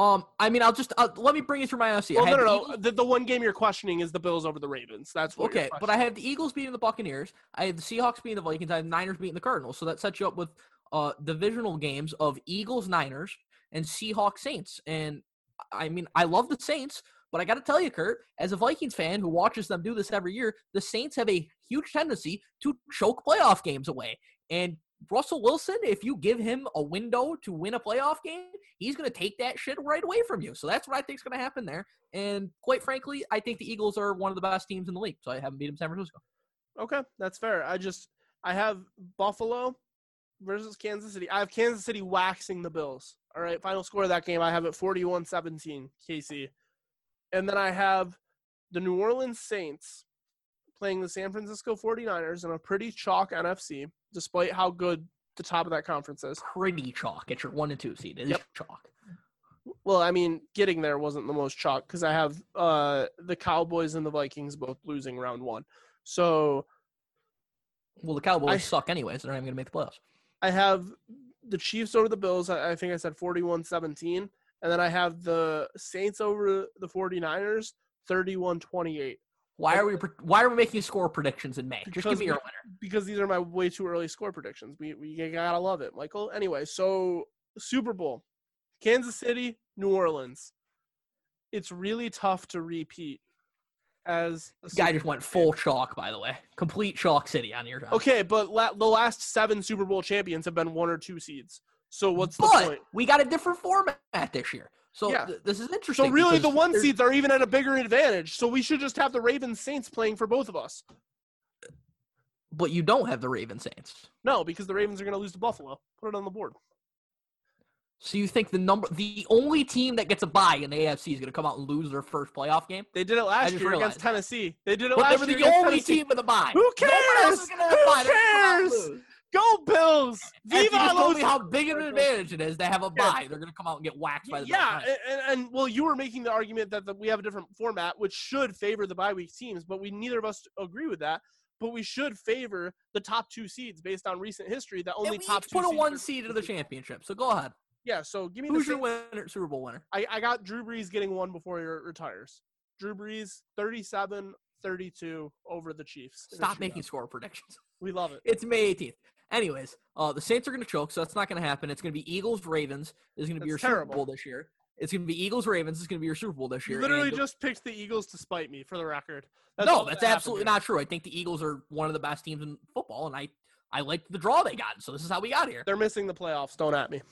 Um, I mean, I'll just uh, let me bring you through my NFC. Well, no, no, the. Eagles- The, the one game you're questioning is the Bills over the Ravens. That's Okay, but I have the Eagles beating the Buccaneers. I have the Seahawks beating the Vikings. I have the Niners beating the Cardinals. So that sets you up with uh divisional games of Eagles, Niners, and Seahawks, Saints. And I mean, I love the Saints, but I got to tell you, Kurt, as a Vikings fan who watches them do this every year, the Saints have a huge tendency to choke playoff games away. And Russell Wilson, if you give him a window to win a playoff game, he's going to take that shit right away from you. So that's what I think is going to happen there. And quite frankly, I think the Eagles are one of the best teams in the league. So I haven't beat them San Francisco. Okay, that's fair. I just I have Buffalo versus Kansas City. I have Kansas City waxing the Bills. All right, final score of that game I have it 41-17 KC. And then I have the New Orleans Saints playing the San Francisco 49ers in a pretty chalk NFC despite how good the top of that conference is. Pretty chalk. It's your one and two seed. It is Yep. chalk. Well, I mean, getting there wasn't the most chalk because I have uh, the Cowboys and the Vikings both losing round one. So Well, the Cowboys I- suck anyways. They're not even going to make the playoffs. I have the Chiefs over the Bills. I, I think I said 41 17. And then I have the Saints over the 49ers 31 28. Why are we? Why are we making score predictions in May? Just Because give me your winner. Because these are my way too early score predictions. We, we gotta love it, Michael. Anyway, so Super Bowl Kansas City, New Orleans. It's really tough to repeat as a This guy just went full chalk. By the way, complete chalk city on your. Job. Okay, but la- the last seven Super Bowl champions have been one or two seeds. So what's the but point? we got a different format this year, so Yeah. th- this is interesting. So really, the one seeds are even at a bigger advantage. So we should just have the Ravens Saints playing for both of us. but you don't have the Raven Saints. No, because the Ravens are going to lose to Buffalo. Put it on the board. So you think the number, the only team that gets a bye in the AFC is going to come out and lose their first playoff game? They did it last year realized against. Tennessee. They did it But last year. they were the only Tennessee. team with a bye. Who No one else is cares? Who bye. They're gonna come out and cares? Go Bills! You Viva just told me how big of an advantage it is to have a Yeah. bye. They're going to come out and get whacked by the yeah, Bills. and, and, well, you were making the argument that the, we have a different format, which should favor the bye week teams, but we neither of us agree with that. But we should favor the top two seeds based on recent history. That only top put a one seed into the championship. So go ahead. Yeah, so give me Who's the your winner, Super Bowl winner? I, I got Drew Brees getting one before he retires. Drew Brees 37 32 over the Chiefs. Stop making score predictions. We love it. It's May 18th. Anyways, uh, the Saints are going to choke, so that's not going to happen. It's going to be Eagles Ravens. Is going to be your terrible. Super Bowl this year. It's going to be Eagles Ravens. It's going to be your Super Bowl this year. You literally and- just picked the Eagles to spite me, for the record. no, that's that absolutely not true. I think the Eagles are one of the best teams in football, and I I liked the draw they got. So this is how we got here. They're missing the playoffs. Don't at me.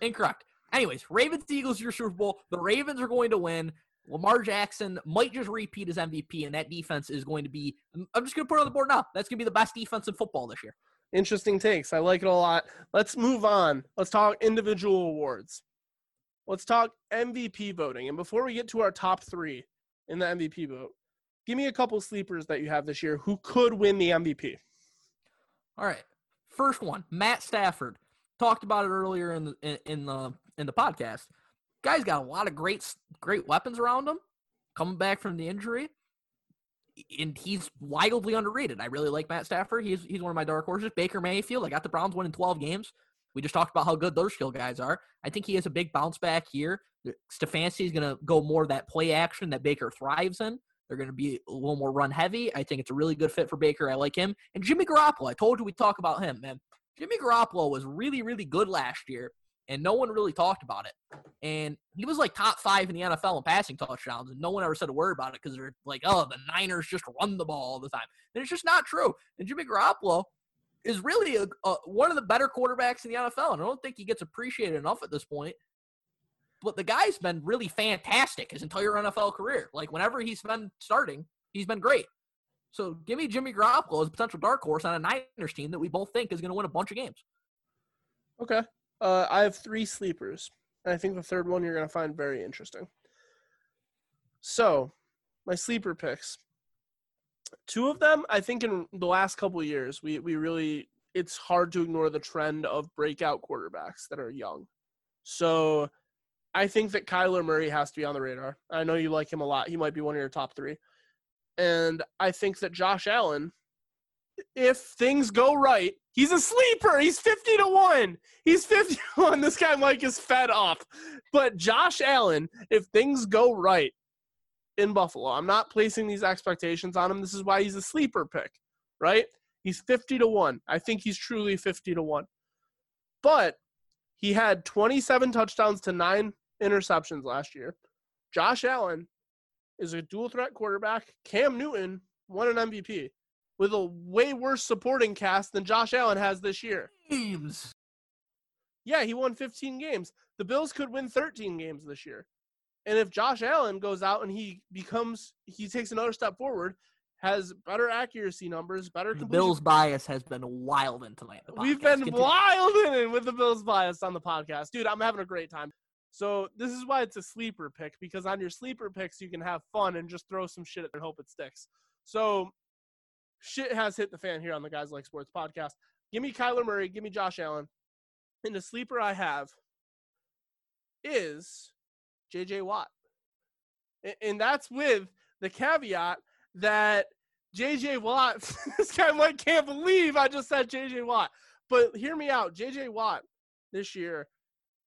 Incorrect. Anyways, Ravens Eagles your Super Bowl. The Ravens are going to win. Lamar Jackson might just repeat as MVP, and that defense is going to be. I'm just going to put it on the board now. That's going to be the best defense in football this year. Interesting takes. I like it a lot. Let's move on. Let's talk individual awards. Let's talk MVP voting. And before we get to our top three in the MVP vote, give me a couple sleepers that you have this year who could win the MVP. All right. First one, Matt Stafford. Talked about it earlier in the in, the in the podcast. Guy's got a lot of great great weapons around him. Coming back from the injury, and he's wildly underrated. I really like Matt Stafford. He's he's one of my dark horses. Baker Mayfield. I got the Browns winning 12 games. We just talked about how good those skill guys are. I think he has a big bounce back here. Stefanski is going to go more that play action that Baker thrives in. They're going to be a little more run heavy. I think it's a really good fit for Baker. I like him. And Jimmy Garoppolo, I told you we talk about him, man. Jimmy Garoppolo was really, really good last year, and no one really talked about it. And he was like top five in the NFL in passing touchdowns, and no one ever said a word about it because they're like, oh, the Niners just run the ball all the time. And it's just not true. And Jimmy Garoppolo is really a, a, one of the better quarterbacks in the NFL, and I don't think he gets appreciated enough at this point. But the guy's been really fantastic his entire NFL career. Like whenever he's been starting, he's been great. So give me Jimmy Garoppolo as a potential dark horse on a Niners team that we both think is going to win a bunch of games. Okay. Uh, I have three sleepers. And I think the third one you're going to find very interesting. So, my sleeper picks. Two of them, I think, in the last couple years, we we really it's hard to ignore the trend of breakout quarterbacks that are young. So I think that Kyler Murray has to be on the radar. I know you like him a lot. He might be one of your top three. And I think that Josh Allen, if things go right, he's a sleeper. He's 50 to 1. He's 50 to 1. This guy Mike is fed up. But Josh Allen, if things go right in Buffalo, I'm not placing these expectations on him. This is why he's a sleeper pick, right? He's 50 to 1. I think he's truly 50 to 1. But he had 27 touchdowns to 9 interceptions last year. Josh Allen is a dual threat quarterback. Cam Newton won an MVP with a way worse supporting cast than Josh Allen has this year. Games. Yeah, he won 15 games. The Bills could win 13 games this year. And if Josh Allen goes out and he becomes, he takes another step forward, has better accuracy numbers, better completion. Bills bias has been wild in tonight. We've been Continue. wilding with the Bills bias on the podcast. Dude, I'm having a great time. So this is why it's a sleeper pick, because on your sleeper picks you can have fun and just throw some shit at and hope it sticks. So shit has hit the fan here on the Guys Like Sports podcast. Give me Kyler Murray, give me Josh Allen. And the sleeper I have is JJ Watt. And that's with the caveat that JJ Watt, this guy might can't believe I just said JJ Watt. But hear me out. JJ Watt this year,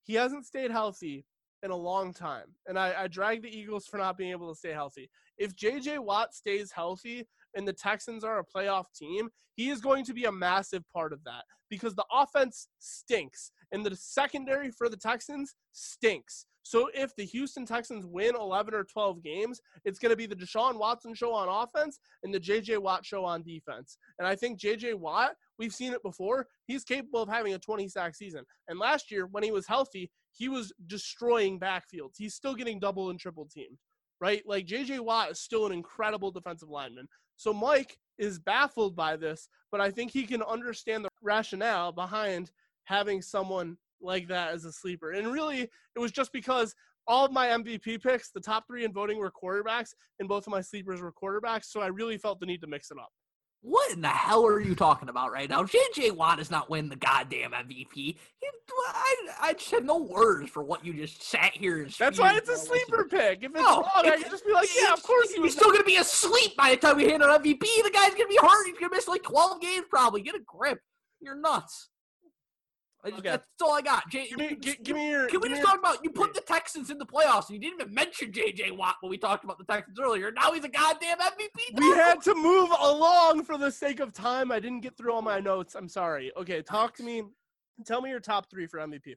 he hasn't stayed healthy in a long time. And I, I drag the Eagles for not being able to stay healthy. If JJ Watt stays healthy and the Texans are a playoff team, he is going to be a massive part of that because the offense stinks and the secondary for the Texans stinks. So if the Houston Texans win 11 or 12 games, it's going to be the Deshaun Watson show on offense and the JJ Watt show on defense. And I think JJ Watt, we've seen it before, he's capable of having a 20 sack season. And last year, when he was healthy, he was destroying backfields. He's still getting double and triple teamed, right? Like JJ Watt is still an incredible defensive lineman. So Mike is baffled by this, but I think he can understand the rationale behind having someone like that as a sleeper. And really, it was just because all of my MVP picks, the top three in voting were quarterbacks, and both of my sleepers were quarterbacks. So I really felt the need to mix it up. What in the hell are you talking about right now? JJ Watt is not winning the goddamn MVP. He, I, I just have no words for what you just sat here and. That's why it's a sleeper pick. If it's No, wrong, I can just be like, yeah, of course he was. He's still gonna be asleep by the time we hand out MVP. The guy's gonna be hurt. He's gonna miss like twelve games probably. Get a grip. You're nuts. I just, Okay. That's all I got. J- Give me, gi- give me your. Can we just your- talk about you put the Texans in the playoffs and you didn't even mention JJ Watt when we talked about the Texans earlier. Now he's a goddamn MVP. We had to move along for the sake of time. I didn't get through all my notes. I'm sorry. Okay, talk to me. Tell me your top three for MVP.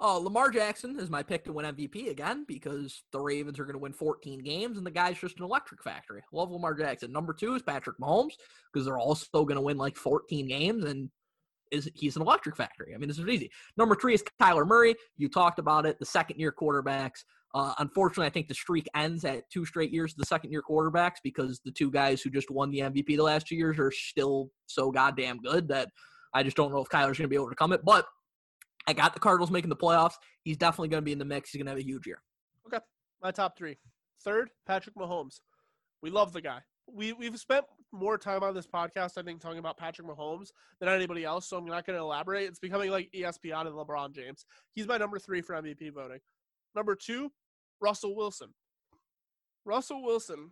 Uh, Lamar Jackson is my pick to win MVP again because the Ravens are going to win 14 games and the guy's just an electric factory. Love Lamar Jackson. Number two is Patrick Mahomes because they're also going to win like 14 games and is he's an electric factory. I mean, this is easy. Number three is Kyler Murray. You talked about it. The second year quarterbacks. Uh, unfortunately, I think the streak ends at two straight years of the second year quarterbacks because the two guys who just won the MVP the last two years are still so goddamn good that I just don't know if Kyler's going to be able to come it. But I got the Cardinals making the playoffs. He's definitely going to be in the mix. He's going to have a huge year. Okay. My top three. Third, Patrick Mahomes. We love the guy. We we've spent more time on this podcast, I think, talking about Patrick Mahomes than anybody else. So I'm not going to elaborate. It's becoming like ESPN and LeBron James. He's my number three for MVP voting. Number two, Russell Wilson. Russell Wilson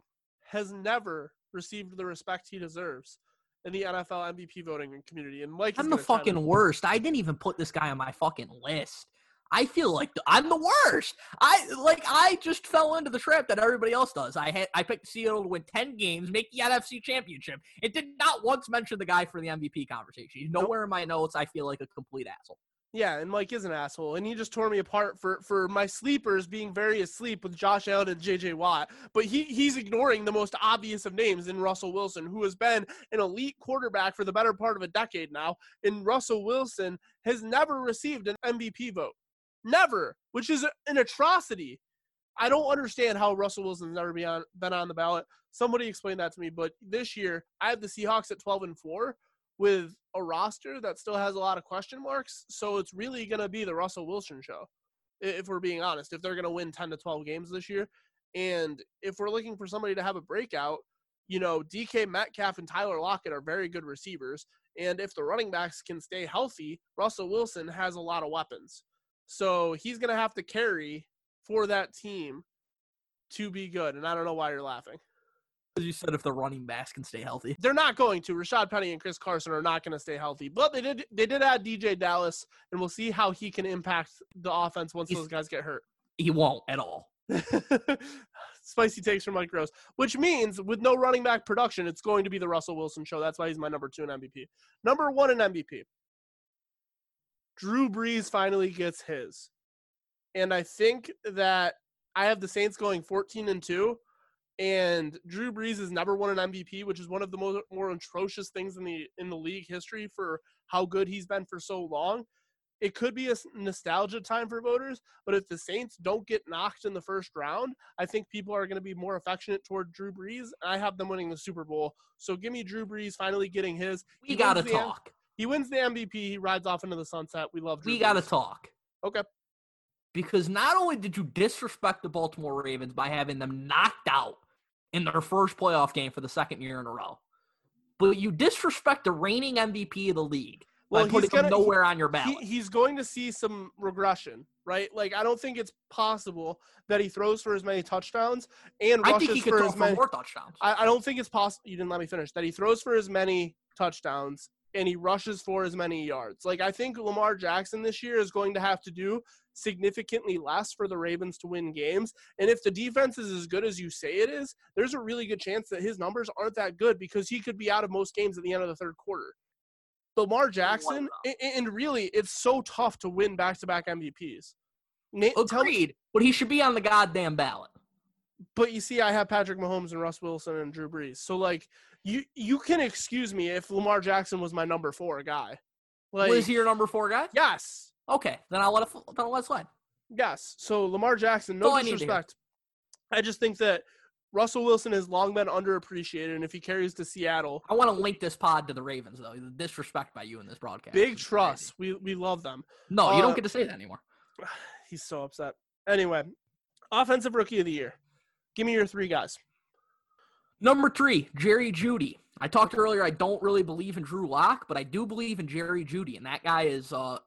has never received the respect he deserves in the NFL MVP voting community. And Mike, I'm the fucking worst. I didn't even put this guy on my fucking list. I feel like I'm the worst. I like I just fell into the trap that everybody else does. I had I picked Seattle to win ten games, make the NFC Championship. It did not once mention the guy for the MVP conversation. He's nowhere in my notes. I feel like a complete asshole. Yeah, and Mike is an asshole, and he just tore me apart for for my sleepers being very asleep with Josh Allen and J.J. Watt. But he he's ignoring the most obvious of names in Russell Wilson, who has been an elite quarterback for the better part of a decade now. And Russell Wilson has never received an MVP vote, never, which is an atrocity. I don't understand how Russell Wilson's never been on been on the ballot. Somebody explain that to me. But this year, I have the Seahawks at twelve and four with a roster that still has a lot of question marks. So it's really going to be the Russell Wilson show, if we're being honest. If they're going to win 10 to 12 games this year. And if we're looking for somebody to have a breakout, you know, DK Metcalf and Tyler Lockett are very good receivers. And if the running backs can stay healthy, Russell Wilson has a lot of weapons. So he's going to have to carry for that team to be good. And I don't know why you're laughing. As you said, if the running backs can stay healthy, They're not going to. Rashaad Penny and Chris Carson are not going to stay healthy. But they did they did add DeeJay Dallas, and we'll see how he can impact the offense once He's- those guys get hurt. he won't at all. Spicy takes from Mike Rose, which means with no running back production, it's going to be the Russell Wilson show. That's why he's my number two in MVP. Number one in MVP. Drew Brees finally gets his. And I think that I have the Saints going 14 and 2. And Drew Brees has never won an MVP, which is one of the more, more atrocious things in the in the league history for how good he's been for so long. It could be a nostalgia time for voters, but if the Saints don't get knocked in the first round, I think people are going to be more affectionate toward Drew Brees. I have them winning the Super Bowl. So give me Drew Brees finally getting his. We gotta wins the talk. He wins the MVP. He rides off into the sunset. We love Drew We gotta talk. Okay. Because not only did you disrespect the Baltimore Ravens by having them knocked out in their first playoff game for the second year in a row, but you disrespect the reigning MVP of the league Well, by he's putting gonna- them he- nowhere on your ballot. He, he's going to see some regression, right? Like I don't think it's possible that he throws for as many touchdowns and I rushes think he could for throw as for many. more touchdowns. I, I don't think it's possible. You didn't let me finish. That he throws for as many touchdowns and he rushes for as many yards. Like I think Lamar Jackson this year is going to have to do significantly less for the Ravens to win games. And if the defense is as good as you say it is, there's a really good chance that his numbers aren't that good because he could be out of most games at the end of the third quarter. Lamar Jackson, and really, it's so tough to win back-to-back MVPs. Na- tell me- Agreed, but he should be on the goddamn ballot. but you see, I have Patrick Mahomes and Russ Wilson and Drew Brees. So like, you you can excuse me if Lamar Jackson was my number four guy. Like, Was he your number four guy? yes, Okay, then I'll let it. Then I'll let it slide. yes. So Lamar Jackson, no I need to hear. disrespect. I just think that Russell Wilson has long been underappreciated, and if he carries to Seattle, I want to link this pod to the Ravens though. The disrespect by you in this broadcast. big trust. We we love them. No, you Uh, don't get to say that anymore. He's so upset. Anyway, offensive rookie of the year. Give me your three guys. Number three, Jerry Jeudy. I talked earlier. I don't really believe in Drew Lock, but I do believe in Jerry Jeudy, and that guy is uh,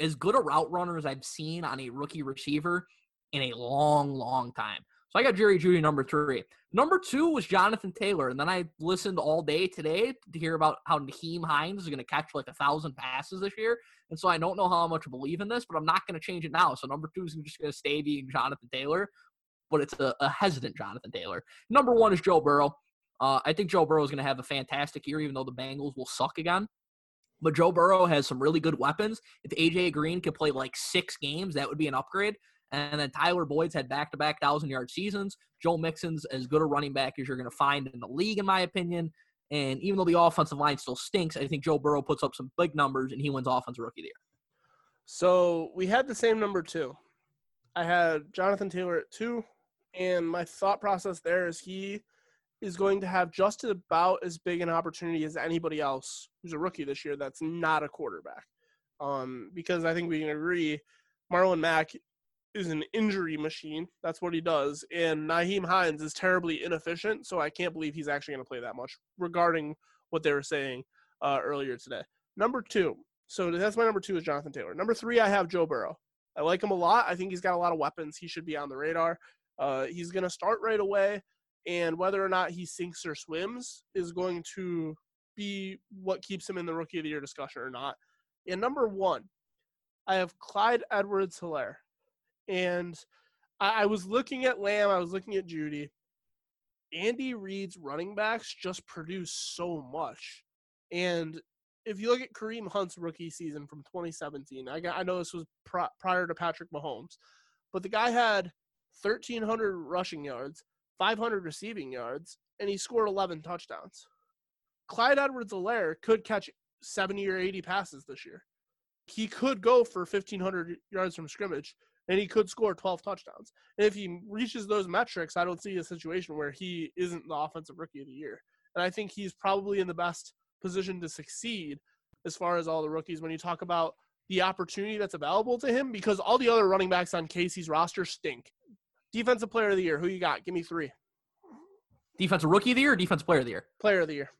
as good a route runner as I've seen on a rookie receiver in a long, long time. So I got Jerry Jeudy number three. Number two was Jonathan Taylor, and then I listened all day today to hear about how Nyheim Hines is going to catch like a thousand passes this year, and so I don't know how much I believe in this, but I'm not going to change it now. So number two is just going to stay being Jonathan Taylor, but it's a, a hesitant Jonathan Taylor. Number one is Joe Burrow. Uh, I think Joe Burrow is going to have a fantastic year, even though the Bengals will suck again. But Joe Burrow has some really good weapons. If AJ Green could play like six games, that would be an upgrade. And then Tyler Boyd's had back to back thousand yard seasons. Joe Mixon's as good a running back as you're going to find in the league, in my opinion. And even though the offensive line still stinks, I think Joe Burrow puts up some big numbers and he wins Offensive Rookie of the Year. So we had the same number two. I had Jonathan Taylor at two, and my thought process there is he is going to have just about as big an opportunity as anybody else who's a rookie this year that's not a quarterback. Um, because I think we can agree Marlon Mack is an injury machine. That's what he does. And Nyheim Hines is terribly inefficient, so I can't believe he's actually going to play that much regarding what they were saying uh, earlier today. Number two. So that's my number two is Jonathan Taylor. Number three, I have Joe Burrow. I like him a lot. I think he's got a lot of weapons. He should be on the radar. Uh, he's going to start right away, and whether or not he sinks or swims is going to be what keeps him in the Rookie of the Year discussion or not. And number one, I have Clyde Edwards Helaire. And I, I was looking at Lamb, I was looking at Jeudy. Andy Reid's running backs just produce so much. And if you look at Kareem Hunt's rookie season from 2017, I, got, I know this was pri- prior to Patrick Mahomes, but the guy had 1,300 rushing yards, 500 receiving yards, and he scored 11 touchdowns. Clyde Edwards Helaire could catch 70 or 80 passes this year. He could go for 1,500 yards from scrimmage, and he could score 12 touchdowns. And if he reaches those metrics, I don't see a situation where he isn't the offensive rookie of the year. And I think he's probably in the best position to succeed as far as all the rookies when you talk about the opportunity that's available to him because all the other running backs on KC's roster stink. Defensive player of the year, who you got? Give me three. Defensive rookie of the year or defense player of the year? Player of the year.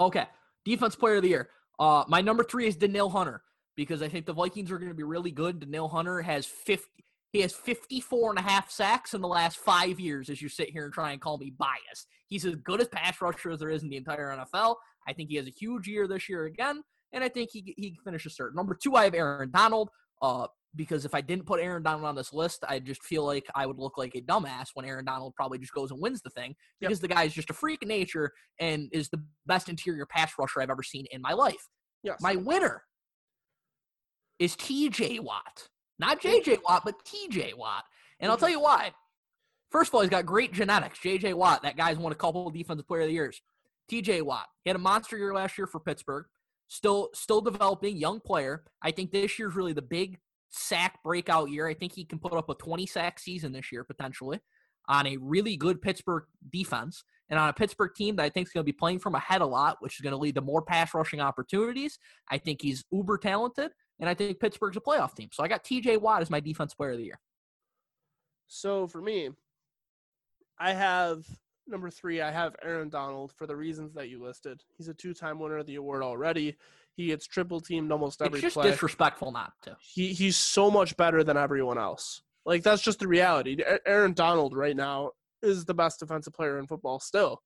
Okay. Defense player of the year. Uh, my number three is Danielle Hunter because I think the Vikings are going to be really good. Danielle Hunter has 50. He has 54 and a half sacks in the last five years as you sit here and try and call me biased. He's as good as pass rusher as there is in the entire NFL. I think he has a huge year this year again, and I think he, he finishes third. Number two, I have Aaron Donald. Uh, because if I didn't put Aaron Donald on this list, I just feel like I would look like a dumbass when Aaron Donald probably just goes and wins the thing because yep. the guy is just a freak of nature and is the best interior pass rusher I've ever seen in my life. Yes. My winner is TJ Watt. Not JJ Watt, but TJ Watt. And I'll tell you why. First of all, he's got great genetics. JJ Watt, that guy's won a couple of defensive player of the years. TJ Watt. He had a monster year last year for Pittsburgh. Still still developing, young player. I think this year's really the big sack breakout year. I think he can put up a 20 sack season this year potentially on a really good Pittsburgh defense and on a Pittsburgh team that I think is going to be playing from ahead a lot, which is going to lead to more pass rushing opportunities. I think he's uber talented, and I think Pittsburgh's a playoff team. So I got TJ Watt as my defense player of the year. So for me, I have number three, I have Aaron Donald for the reasons that you listed. He's a two time winner of the award already. He gets triple teamed almost every it's just play. disrespectful not to. He he's so much better than everyone else. Like that's just the reality. Aaron Donald right now is the best defensive player in football still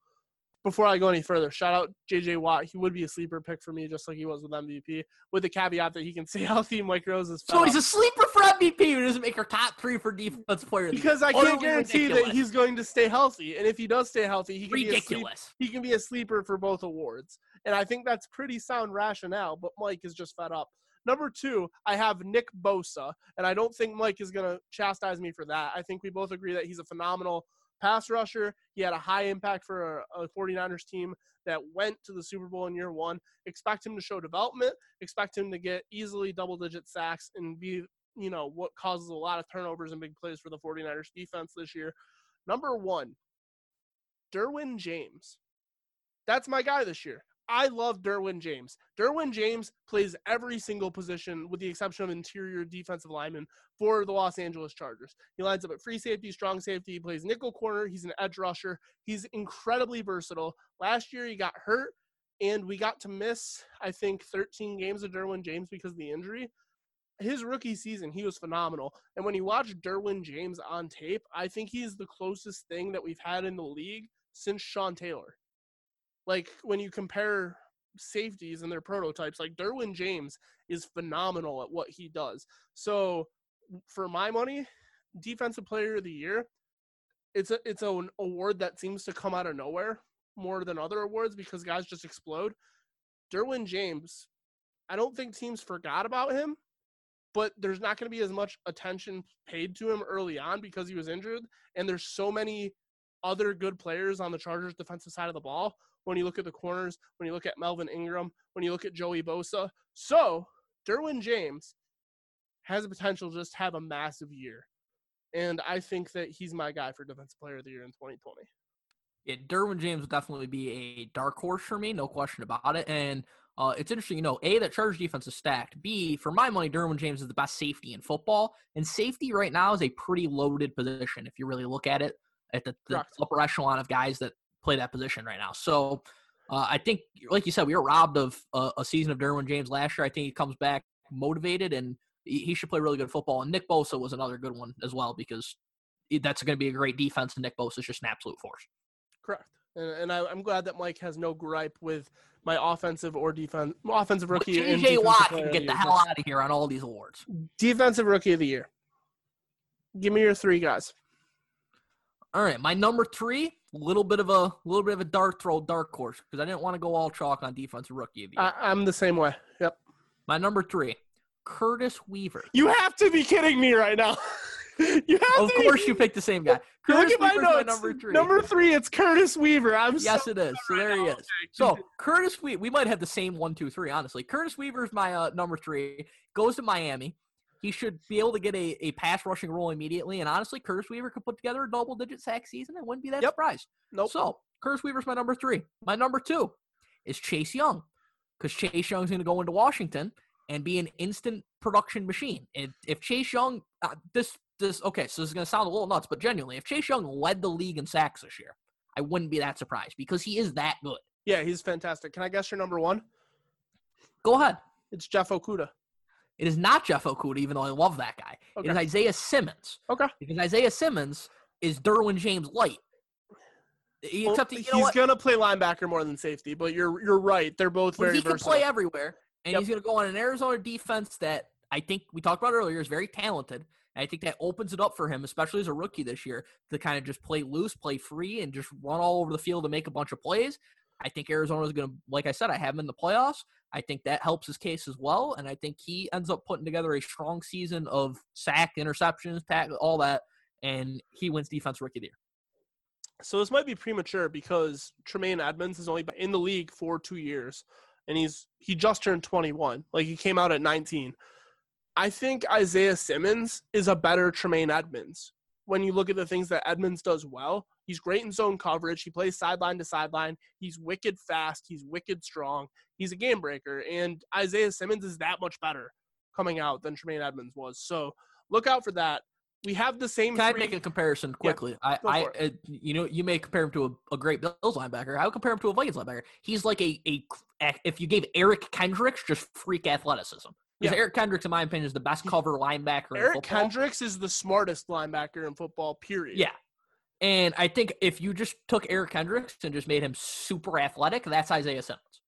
before I go any further, shout out JJ Watt. He would be a sleeper pick for me, just like he was with MVP, with the caveat that he can stay healthy. Mike Rose is. So he's a sleeper for MVP He doesn't make our top three for defense player. Because I can't guarantee ridiculous. that he's going to stay healthy, and if he does stay healthy, he can ridiculous. be a sleep, he can be a sleeper for both awards, and I think that's pretty sound rationale. But Mike is just fed up. Number two, I have Nick Bosa, and I don't think Mike is going to chastise me for that. I think we both agree that he's a phenomenal pass rusher. He had a high impact for a, a 49ers team that went to the Super Bowl in year one. Expect him to show development. Expect him to get easily double digit sacks and be, you know, what causes a lot of turnovers and big plays for the 49ers defense this year. Number one, Derwin James. That's my guy this year. I love Derwin James. Derwin James plays every single position with the exception of interior defensive lineman for the Los Angeles Chargers. He lines up at free safety, strong safety. He plays nickel corner. He's an edge rusher. He's incredibly versatile. Last year he got hurt and we got to miss, I think, 13 games of Derwin James because of the injury. His rookie season, he was phenomenal. And when you watch Derwin James on tape, I think he's the closest thing that we've had in the league since Sean Taylor. Like when you compare safeties and their prototypes, like Derwin James is phenomenal at what he does. So for my money, defensive player of the year, it's a it's an award that seems to come out of nowhere more than other awards because guys just explode. Derwin James, I don't think teams forgot about him, but there's not going to be as much attention paid to him early on because he was injured, and there's so many other good players on the Chargers defensive side of the ball when you look at the corners, when you look at Melvin Ingram, when you look at Joey Bosa. So, Derwin James has the potential to just have a massive year. And I think that he's my guy for Defensive Player of the Year in 2020. Yeah, Derwin James would definitely be a dark horse for me, no question about it. And uh, it's interesting, you know, A, that Chargers defense is stacked. B, for my money, Derwin James is the best safety in football. And safety right now is a pretty loaded position if you really look at it at the, the upper echelon of guys that play that position right now. So uh, I think, like you said, we were robbed of uh, a season of Derwin James last year. I think he comes back motivated and he, he should play really good football. And Nick Bosa was another good one as well because that's going to be a great defense. And Nick Bosa is just an absolute force. Correct. And, and I, am glad that Mike has no gripe with my offensive or defense offensive rookie. TJ Watt can get the hell out of here on all these awards. Defensive rookie of the year. Give me your three guys. All right, my number three, little bit of a little bit of a dark throw, dark horse because I didn't want to go all chalk on defensive rookie of the year. I, I'm the same way. Yep. My number three, Curtis Weaver. You have to be kidding me right now. you have of course, be... you picked the same guy. Curtis Look at Weaver's my notes. My number three. Number three, it's Curtis Weaver. I'm yes, so it is. So there he is. So Curtis Weaver, we might have the same one, two, three. Honestly, Curtis Weaver is my uh, number three. Goes to Miami. He should be able to get a, a pass rushing role immediately. And honestly, Curtis Weaver could put together a double digit sack season. I wouldn't be that yep. surprised. Nope. So Curtis Weaver's my number three. My number two is Chase Young because Chase Young's going to go into Washington and be an instant production machine. If, if Chase Young, uh, this this okay, so this is going to sound a little nuts, but genuinely, if Chase Young led the league in sacks this year, I wouldn't be that surprised because he is that good. Yeah, he's fantastic. Can I guess your number one? Go ahead. It's Jeff Okudah. It is not Jeff Okudah, even though I love that guy. Okay. It is Isaiah Simmons. Okay. Because Isaiah Simmons is Derwin James light. Well, Except you he's know what? gonna play linebacker more than safety, but you're you're right. They're both very he can versatile. play everywhere, and Yep. he's going to go on an Arizona defense that I think we talked about earlier is very talented. And I think that opens it up for him, especially as a rookie this year, to kind of just play loose, play free, and just run all over the field and make a bunch of plays. I think Arizona is going to, like I said, I have him in the playoffs. I think that helps his case as well, and I think he ends up putting together a strong season of sack, interceptions, pack, all that, and he wins Defense Rookie of the Year. So this might be premature because Tremaine Edmunds has only in the league for two years, and he's he just turned 21. Like he came out at 19. I think Isaiah Simmons is a better Tremaine Edmunds. When you look at the things that Edmunds does well, he's great in zone coverage. He plays sideline to sideline. He's wicked fast. He's wicked strong. He's a game breaker, and Isaiah Simmons is that much better coming out than Tremaine Edmunds was. So look out for that. We have the same. Can I three- make a comparison quickly? I, go I, uh, you know, you may compare him to a, a great Bills linebacker. I would compare him to a Vikings linebacker. He's like a, a if you gave Eric Kendricks just freak athleticism. Because Yeah. Eric Kendricks, in my opinion, is the best cover linebacker. in Eric. Kendricks is the smartest linebacker in football. Period. Yeah. And I think if you just took Eric Kendricks and just made him super athletic, that's Isaiah Simmons.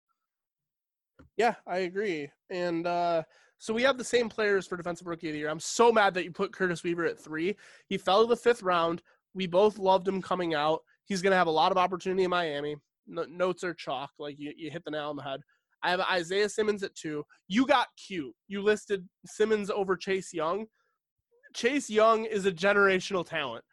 Yeah, I agree. And uh, so we have the same players for defensive rookie of the year. I'm so mad that you put Curtis Weaver at three. He fell to the fifth round. We both loved him coming out. He's going to have a lot of opportunity in Miami. No, notes are chalk. Like you, you hit the nail on the head. I have Isaiah Simmons at two. You got cute. You listed Simmons over Chase Young. Chase Young is a generational talent.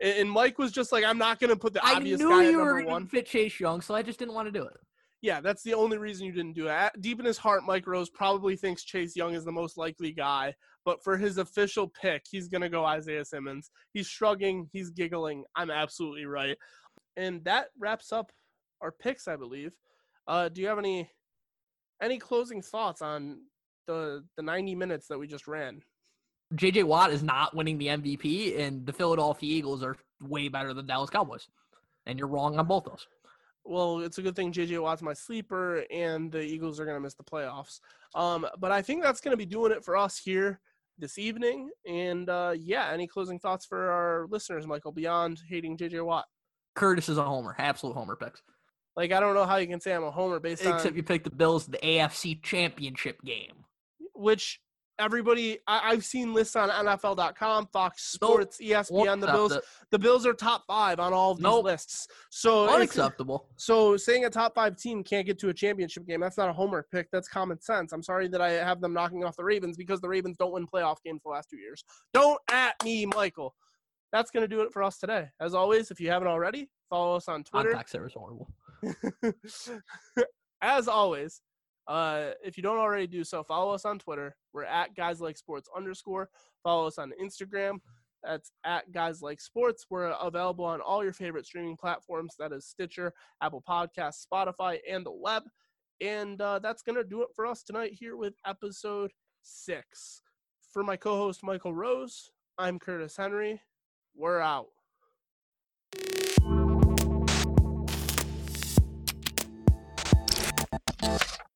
And Mike was just like, I'm not going to put the I obvious guy at number one. fit Chase Young, so I just didn't want to do it. Yeah, that's the only reason you didn't do it. Deep in his heart, Mike Rose probably thinks Chase Young is the most likely guy, but for his official pick, he's going to go Isaiah Simmons. He's shrugging, he's giggling. I'm absolutely right. And that wraps up our picks, I believe. Uh, do you have any any closing thoughts on the the 90 minutes that we just ran? JJ Watt is not winning the MVP, and the Philadelphia Eagles are way better than Dallas Cowboys. And you're wrong on both those. well, it's a good thing JJ Watt's my sleeper, and the Eagles are going to miss the playoffs. Um, but I think that's going to be doing it for us here this evening. And uh, yeah, any closing thoughts for our listeners, Michael, beyond hating JJ Watt? Curtis is a homer, absolute homer picks. Like, I don't know how you can say I'm a homer based Except on you picked the Bills the AFC Championship game. which everybody I, I've seen lists on NFL.com, Fox Nope. Sports, E ESPN. The Bills, the Bills are top five on all of these Nope. lists. So Unacceptable. So saying a top five team can't get to a championship game, that's not a homer pick. That's common sense. I'm sorry that I have them knocking off the Ravens because the Ravens don't win playoff games the last two years. Don't at me, Michael. That's going to do it for us today. As always, if you haven't already, follow us on Twitter. Contact there is horrible. As always, uh, if you don't already do so, follow us on Twitter. We're at guys like sports underscore. Follow us on Instagram. That's at guys like sports. We're available on all your favorite streaming platforms. That is Stitcher, Apple Podcasts, Spotify, and the web. And uh, that's going to do it for us tonight here with episode six. For my co host, Michael Rose, I'm Curtis Henry. We're out.